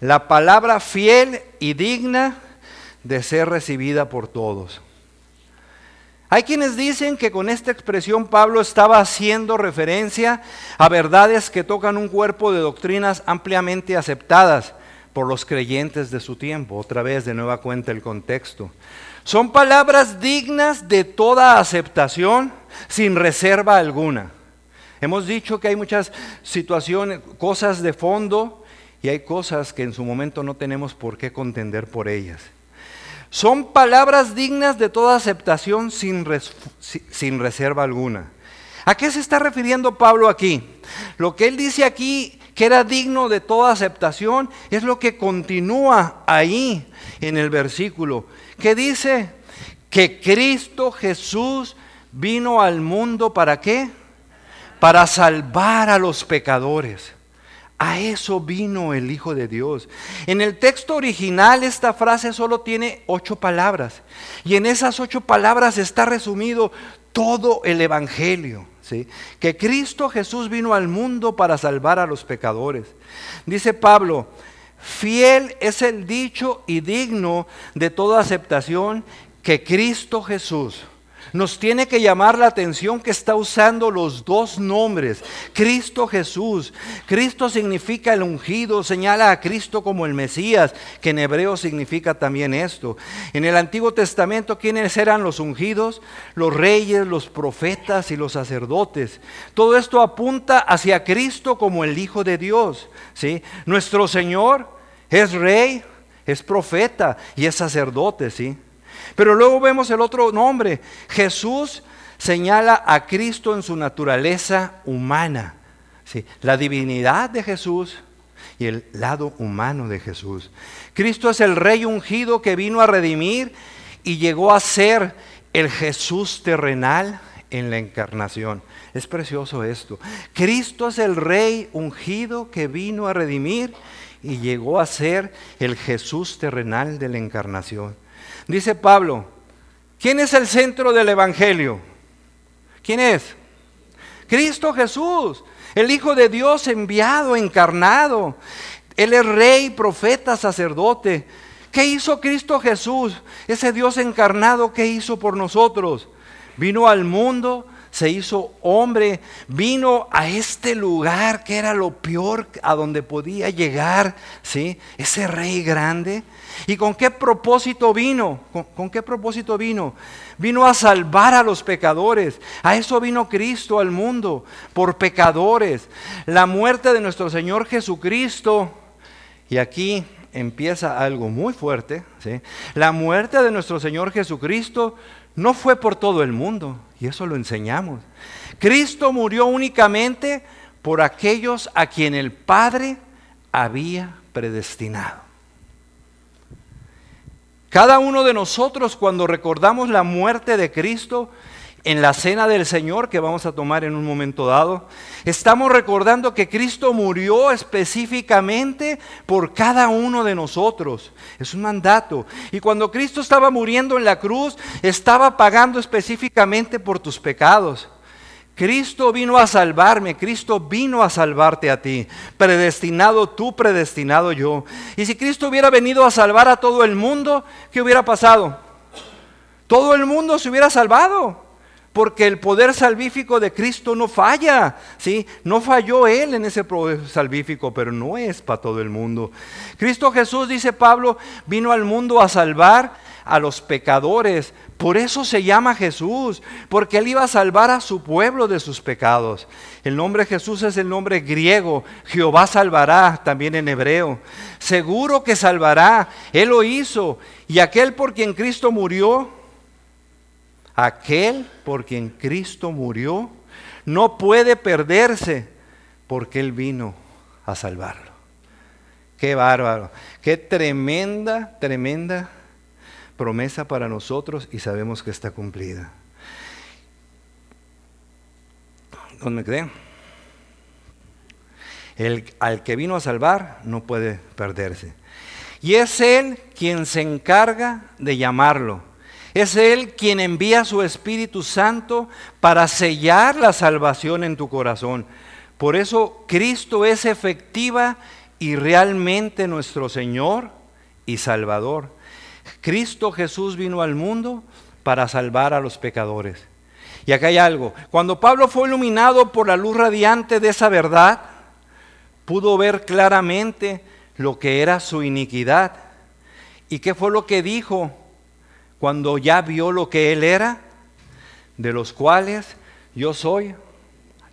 La palabra fiel y digna de ser recibida por todos. Hay quienes dicen que con esta expresión Pablo estaba haciendo referencia a verdades que tocan un cuerpo de doctrinas ampliamente aceptadas por los creyentes de su tiempo. Otra vez, de nueva cuenta, el contexto. Son palabras dignas de toda aceptación sin reserva alguna. Hemos dicho que hay muchas situaciones, cosas de fondo y hay cosas que en su momento no tenemos por qué contender por ellas. Son palabras dignas de toda aceptación sin, sin reserva alguna. ¿A qué se está refiriendo Pablo aquí? Lo que él dice aquí que era digno de toda aceptación es lo que continúa ahí en el versículo que dice que Cristo Jesús vino al mundo para qué? Para salvar a los pecadores. A eso vino el Hijo de Dios. En el texto original esta frase solo tiene ocho palabras. Y en esas ocho palabras está resumido todo el Evangelio. ¿sí? Que Cristo Jesús vino al mundo para salvar a los pecadores. Dice Pablo, fiel es el dicho y digno de toda aceptación que Cristo Jesús nos tiene que llamar la atención que está usando los dos nombres, Cristo Jesús. Cristo significa el ungido, señala a Cristo como el Mesías, que en hebreo significa también esto. En el Antiguo Testamento, ¿quiénes eran los ungidos? Los reyes, los profetas y los sacerdotes. Todo esto apunta hacia Cristo como el Hijo de Dios. ¿sí? Nuestro Señor es rey, es profeta y es sacerdote, ¿sí? Pero luego vemos el otro nombre. Jesús señala a Cristo en su naturaleza humana. ¿sí? La divinidad de Jesús y el lado humano de Jesús. Cristo es el rey ungido que vino a redimir y llegó a ser el Jesús terrenal en la encarnación. Es precioso esto. Cristo es el rey ungido que vino a redimir y llegó a ser el Jesús terrenal de la encarnación. Dice Pablo, ¿quién es el centro del Evangelio? ¿Quién es? Cristo Jesús, el Hijo de Dios enviado, encarnado. Él es rey, profeta, sacerdote. ¿Qué hizo Cristo Jesús? Ese Dios encarnado, ¿qué hizo por nosotros? Vino al mundo, se hizo hombre, vino a este lugar que era lo peor a donde podía llegar, ¿sí? Ese rey grande ¿Y con qué propósito vino? ¿Con, qué propósito vino? Vino a salvar a los pecadores. A eso vino Cristo al mundo, por pecadores. La muerte de nuestro Señor Jesucristo, y aquí empieza algo muy fuerte, la muerte de nuestro Señor Jesucristo no fue por todo el mundo, y eso lo enseñamos. Cristo murió únicamente por aquellos a quien el Padre había predestinado. Cada uno de nosotros cuando recordamos la muerte de Cristo en la cena del Señor que vamos a tomar en un momento dado, estamos recordando que Cristo murió específicamente por cada uno de nosotros. Es un mandato. Y cuando Cristo estaba muriendo en la cruz, estaba pagando específicamente por tus pecados. Cristo vino a salvarme, Cristo vino a salvarte a ti, predestinado tú, predestinado yo. Y si Cristo hubiera venido a salvar a todo el mundo, ¿qué hubiera pasado? Todo el mundo se hubiera salvado, porque el poder salvífico de Cristo no falla, ¿sí? No falló él en ese poder salvífico, pero no es para todo el mundo. Cristo Jesús, dice Pablo, vino al mundo a salvar a los pecadores. Por eso se llama Jesús, porque Él iba a salvar a su pueblo de sus pecados. El nombre Jesús es el nombre griego, Jehová salvará también en hebreo. Seguro que salvará, Él lo hizo. Y aquel por quien Cristo murió, aquel por quien Cristo murió, no puede perderse, porque Él vino a salvarlo. Qué bárbaro, qué tremenda, tremenda promesa para nosotros y sabemos que está cumplida. ¿Dónde creen? El, al que vino a salvar no puede perderse. Y es Él quien se encarga de llamarlo. Es Él quien envía su Espíritu Santo para sellar la salvación en tu corazón. Por eso Cristo es efectiva y realmente nuestro Señor y Salvador. Cristo Jesús vino al mundo para salvar a los pecadores. Y acá hay algo. Cuando Pablo fue iluminado por la luz radiante de esa verdad, pudo ver claramente lo que era su iniquidad. ¿Y qué fue lo que dijo cuando ya vio lo que él era? De los cuales yo soy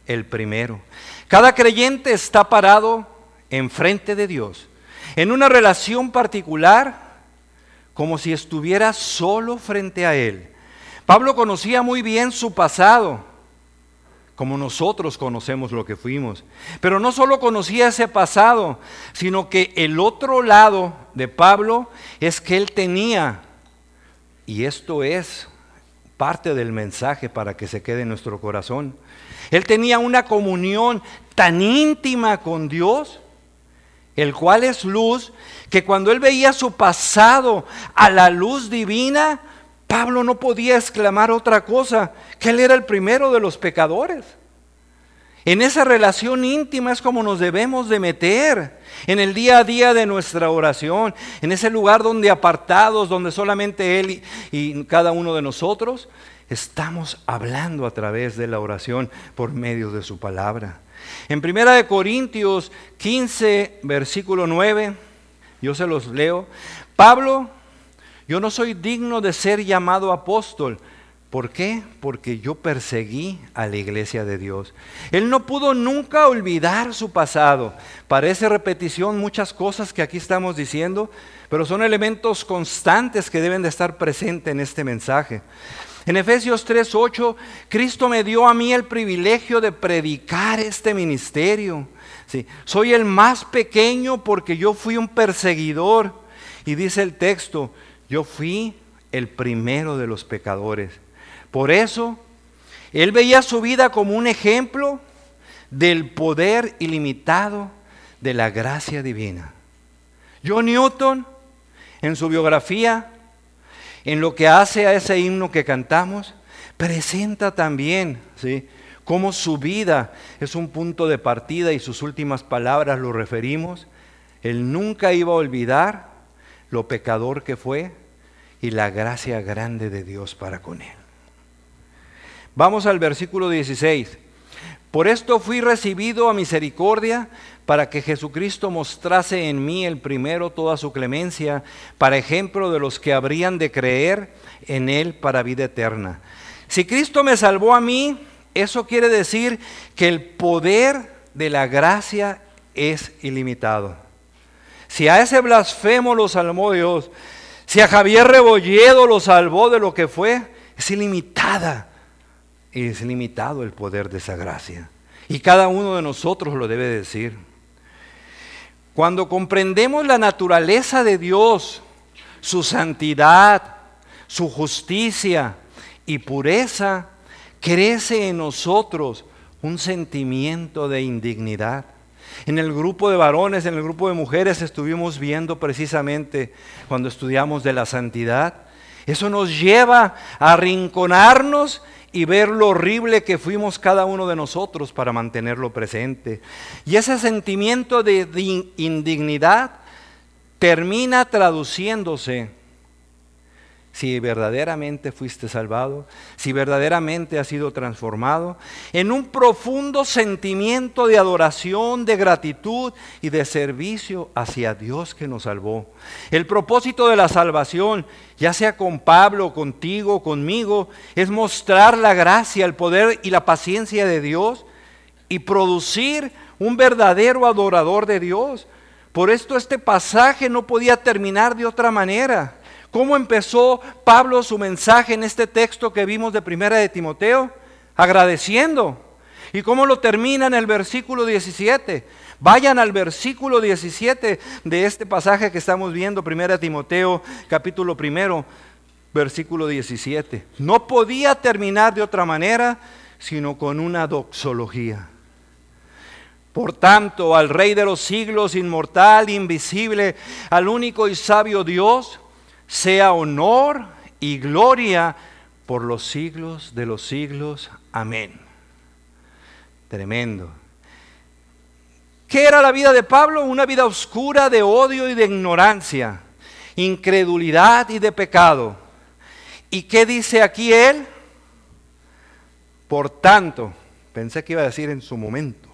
el primero. Cada creyente está parado enfrente de Dios en una relación particular como si estuviera solo frente a él. Pablo conocía muy bien su pasado, como nosotros conocemos lo que fuimos. Pero no solo conocía ese pasado, sino que el otro lado de Pablo es que él tenía, y esto es parte del mensaje para que se quede en nuestro corazón, él tenía una comunión tan íntima con Dios el cual es luz, que cuando él veía su pasado a la luz divina, Pablo no podía exclamar otra cosa, que él era el primero de los pecadores. En esa relación íntima es como nos debemos de meter en el día a día de nuestra oración, en ese lugar donde apartados, donde solamente Él y, cada uno de nosotros estamos hablando a través de la oración por medio de su palabra. En Primera de Corintios 15, versículo 9, yo se los leo. Pablo, yo no soy digno de ser llamado apóstol. ¿Por qué? Porque yo perseguí a la iglesia de Dios. Él no pudo nunca olvidar su pasado. Parece repetición muchas cosas que aquí estamos diciendo, pero son elementos constantes que deben de estar presentes en este mensaje. En Efesios 3:8, Cristo me dio a mí el privilegio de predicar este ministerio. Sí, soy el más pequeño porque yo fui un perseguidor. Y dice el texto, yo fui el primero de los pecadores. Por eso, él veía su vida como un ejemplo del poder ilimitado de la gracia divina. John Newton, en su biografía, en lo que hace a ese himno que cantamos, presenta también ¿sí? cómo su vida es un punto de partida y sus últimas palabras lo referimos. Él nunca iba a olvidar lo pecador que fue y la gracia grande de Dios para con él. Vamos al versículo 16. Por esto fui recibido a misericordia para que Jesucristo mostrase en mí el primero toda su clemencia, para ejemplo de los que habrían de creer en Él para vida eterna. Si Cristo me salvó a mí, eso quiere decir que el poder de la gracia es ilimitado. Si a ese blasfemo lo salvó Dios, si a Javier Rebolledo lo salvó de lo que fue, es ilimitada. Es limitado el poder de esa gracia. Y cada uno de nosotros lo debe decir. Cuando comprendemos la naturaleza de Dios, su santidad, su justicia y pureza, crece en nosotros un sentimiento de indignidad. En el grupo de varones, en el grupo de mujeres estuvimos viendo precisamente cuando estudiamos de la santidad. Eso nos lleva a arrinconarnos y ver lo horrible que fuimos cada uno de nosotros para mantenerlo presente. Y ese sentimiento de, indignidad termina traduciéndose si verdaderamente fuiste salvado, si verdaderamente has sido transformado, en un profundo sentimiento de adoración, de gratitud y de servicio hacia Dios que nos salvó. El propósito de la salvación, ya sea con Pablo, contigo, conmigo, es mostrar la gracia, el poder y la paciencia de Dios y producir un verdadero adorador de Dios. Por esto este pasaje no podía terminar de otra manera. ¿Cómo empezó Pablo su mensaje en este texto que vimos de Primera de Timoteo? Agradeciendo. ¿Y cómo lo termina en el versículo 17? Vayan al versículo 17 de este pasaje que estamos viendo, Primera de Timoteo, capítulo primero, versículo 17. No podía terminar de otra manera sino con una doxología. Por tanto, al Rey de los siglos, inmortal, invisible, al único y sabio Dios, sea honor y gloria por los siglos de los siglos. Amén. Tremendo. ¿Qué era la vida de Pablo? Una vida oscura de odio y de ignorancia, incredulidad y de pecado. ¿Y qué dice aquí él? Por tanto, pensé que iba a decir en su momento,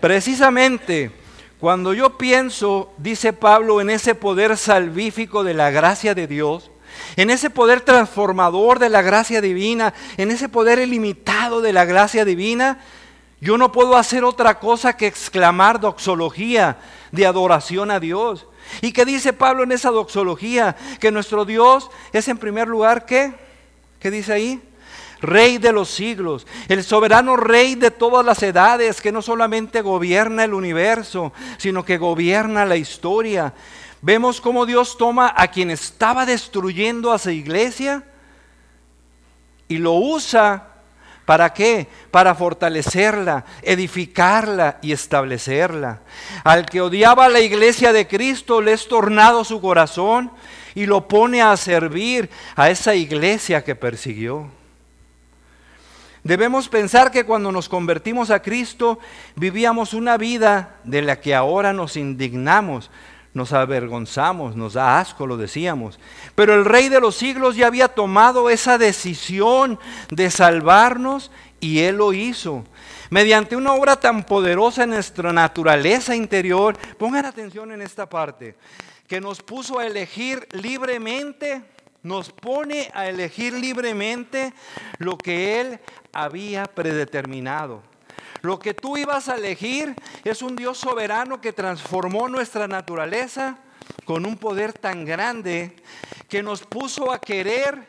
precisamente cuando yo pienso, dice Pablo, en ese poder salvífico de la gracia de Dios, en ese poder transformador de la gracia divina, en ese poder ilimitado de la gracia divina, yo no puedo hacer otra cosa que exclamar doxología de adoración a Dios. ¿Y qué dice Pablo en esa doxología? Que nuestro Dios es en primer lugar, ¿qué? ¿Qué dice ahí? Rey de los siglos, el soberano Rey de todas las edades, que no solamente gobierna el universo, sino que gobierna la historia. Vemos cómo Dios toma a quien estaba destruyendo a su iglesia y lo usa ¿Para qué? Para fortalecerla, edificarla y establecerla. Al que odiaba la iglesia de Cristo le es tornado su corazón y lo pone a servir a esa iglesia que persiguió. Debemos pensar que cuando nos convertimos a Cristo vivíamos una vida de la que ahora nos indignamos, nos avergonzamos, nos da asco, lo decíamos. Pero el Rey de los siglos ya había tomado esa decisión de salvarnos y Él lo hizo. Mediante una obra tan poderosa en nuestra naturaleza interior, pongan atención en esta parte, que nos puso a elegir libremente, nos pone a elegir libremente lo que Él había predeterminado. Lo que tú ibas a elegir es un Dios soberano que transformó nuestra naturaleza con un poder tan grande que nos puso a querer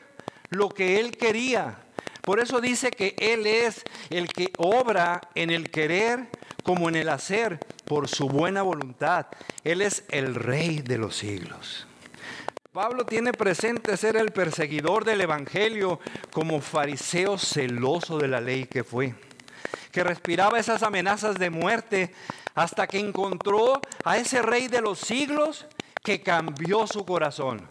lo que Él quería. Por eso dice que Él es el que obra en el querer como en el hacer por su buena voluntad. Él es el rey de los siglos. Pablo tiene presente ser el perseguidor del Evangelio como fariseo celoso de la ley que fue que respiraba esas amenazas de muerte hasta que encontró a ese rey de los siglos que cambió su corazón.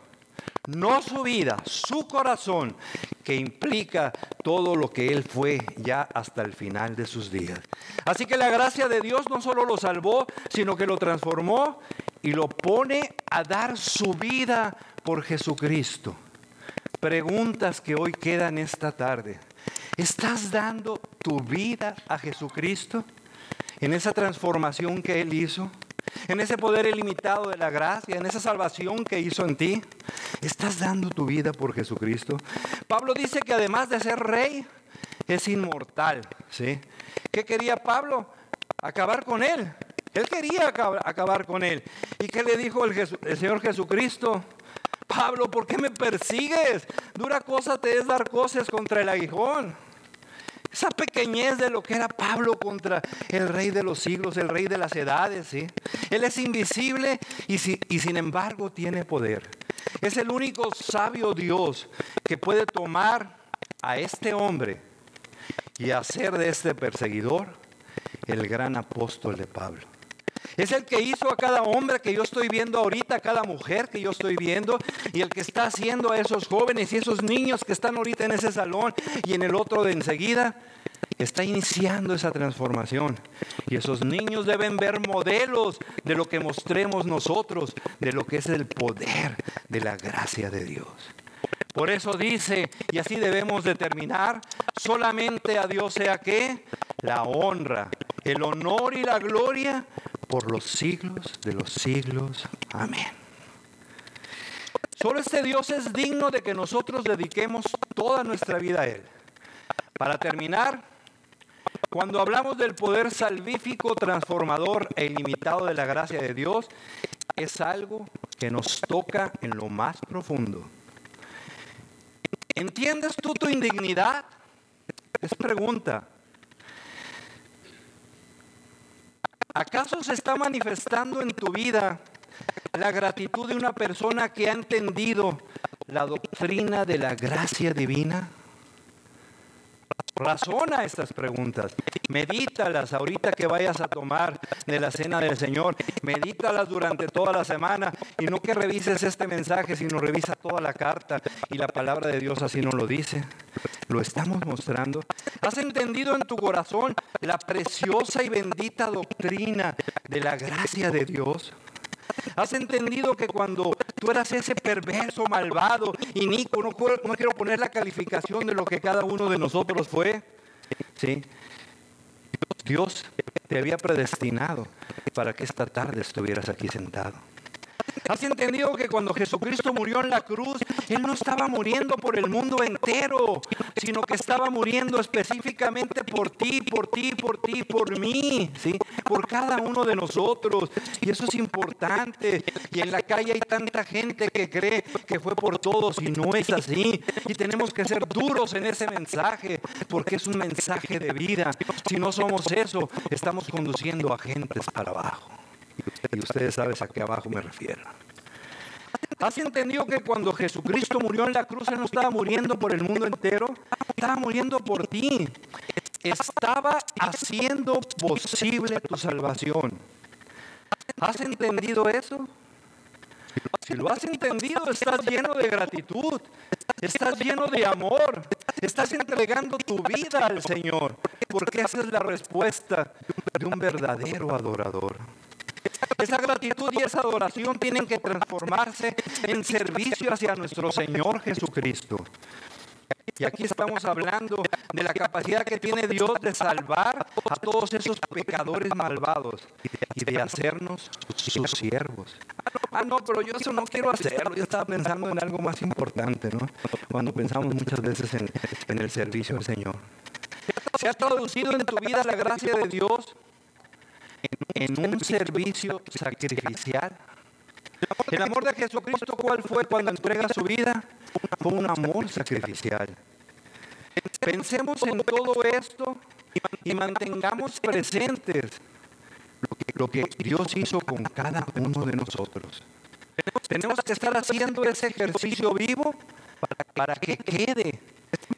No su vida, su corazón, que implica todo lo que él fue ya hasta el final de sus días. Así que la gracia de Dios no solo lo salvó, sino que lo transformó y lo pone a dar su vida por Jesucristo. Preguntas que hoy quedan esta tarde. ¿Estás dando tu vida a Jesucristo en esa transformación que Él hizo? En ese poder ilimitado de la gracia, en esa salvación que hizo en ti. ¿Estás dando tu vida por Jesucristo? Pablo dice que además de ser rey, es inmortal. ¿sí? ¿Qué quería Pablo? Acabar con Él. Él quería acabar con Él. ¿Y qué le dijo el, el Señor Jesucristo? Pablo, ¿por qué me persigues? Dura cosa te es dar cosas contra el aguijón. Esa pequeñez de lo que era Pablo contra el rey de los siglos, el rey de las edades. Él es invisible y sin embargo tiene poder. Es el único sabio Dios que puede tomar a este hombre y hacer de este perseguidor el gran apóstol de Pablo. Es el que hizo a cada hombre que yo estoy viendo ahorita, a cada mujer que yo estoy viendo, y el que está haciendo a esos jóvenes y esos niños que están ahorita en ese salón y en el otro de enseguida. Está iniciando esa transformación. Y esos niños deben ver modelos de lo que mostremos nosotros, de lo que es el poder de la gracia de Dios. Por eso dice, y así debemos determinar, solamente a Dios sea que la honra, el honor y la gloria por los siglos de los siglos. Amén. Solo este Dios es digno de que nosotros dediquemos toda nuestra vida a Él. Para terminar, cuando hablamos del poder salvífico, transformador e ilimitado de la gracia de Dios, es algo que nos toca en lo más profundo. ¿Entiendes tú tu indignidad? Es pregunta. ¿Acaso se está manifestando en tu vida la gratitud de una persona que ha entendido la doctrina de la gracia divina? Razona estas preguntas, medítalas ahorita que vayas a tomar de la cena del Señor, medítalas durante toda la semana y no que revises este mensaje, sino revisa toda la carta y la palabra de Dios así nos lo dice. Lo estamos mostrando. ¿Has entendido en tu corazón la preciosa y bendita doctrina de la gracia de Dios? ¿Has entendido que cuando tú eras ese perverso, malvado, y Nico, no, no, quiero poner la calificación de lo que cada uno de nosotros fue? ¿Sí? Dios te había predestinado para que esta tarde estuvieras aquí sentado. ¿Has entendido que cuando Jesucristo murió en la cruz, Él no estaba muriendo por el mundo entero, sino que estaba muriendo específicamente por ti, por ti, por ti, por mí, ¿sí? por cada uno de nosotros? Y eso es importante. Y en la calle hay tanta gente que cree que fue por todos y no es así. Y tenemos que ser duros en ese mensaje, porque es un mensaje de vida. Si no somos eso, estamos conduciendo a gentes para abajo. Y ustedes saben a qué abajo me refiero. ¿Has entendido que cuando Jesucristo murió en la cruz, Él no estaba muriendo por el mundo entero? Estaba muriendo por ti. Estaba haciendo posible tu salvación. ¿Has entendido eso? Si lo has entendido, estás lleno de gratitud, estás lleno de amor, estás entregando tu vida al Señor, porque esa es la respuesta de un verdadero adorador. Esa gratitud y esa adoración tienen que transformarse en servicio hacia nuestro Señor Jesucristo. Y aquí estamos hablando de la capacidad que tiene Dios de salvar a todos esos pecadores malvados y de hacernos sus siervos. Ah, no, pero yo eso no quiero hacerlo. Yo estaba pensando en algo más importante, ¿no? Cuando pensamos muchas veces en, en el servicio al Señor. ¿Se ha traducido en tu vida la gracia de Dios en un servicio sacrificial? El amor de Jesucristo, ¿cuál fue cuando entrega su vida? Fue un amor sacrificial. Pensemos en todo esto y mantengamos presentes lo que Dios hizo con cada uno de nosotros. Tenemos que estar haciendo ese ejercicio vivo para que quede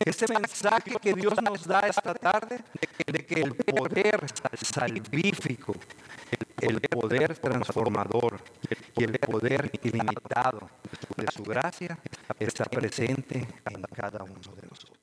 ese mensaje que Dios nos da esta tarde de que el poder salvífico, el poder transformador y el poder ilimitado de su gracia está presente en cada uno de nosotros.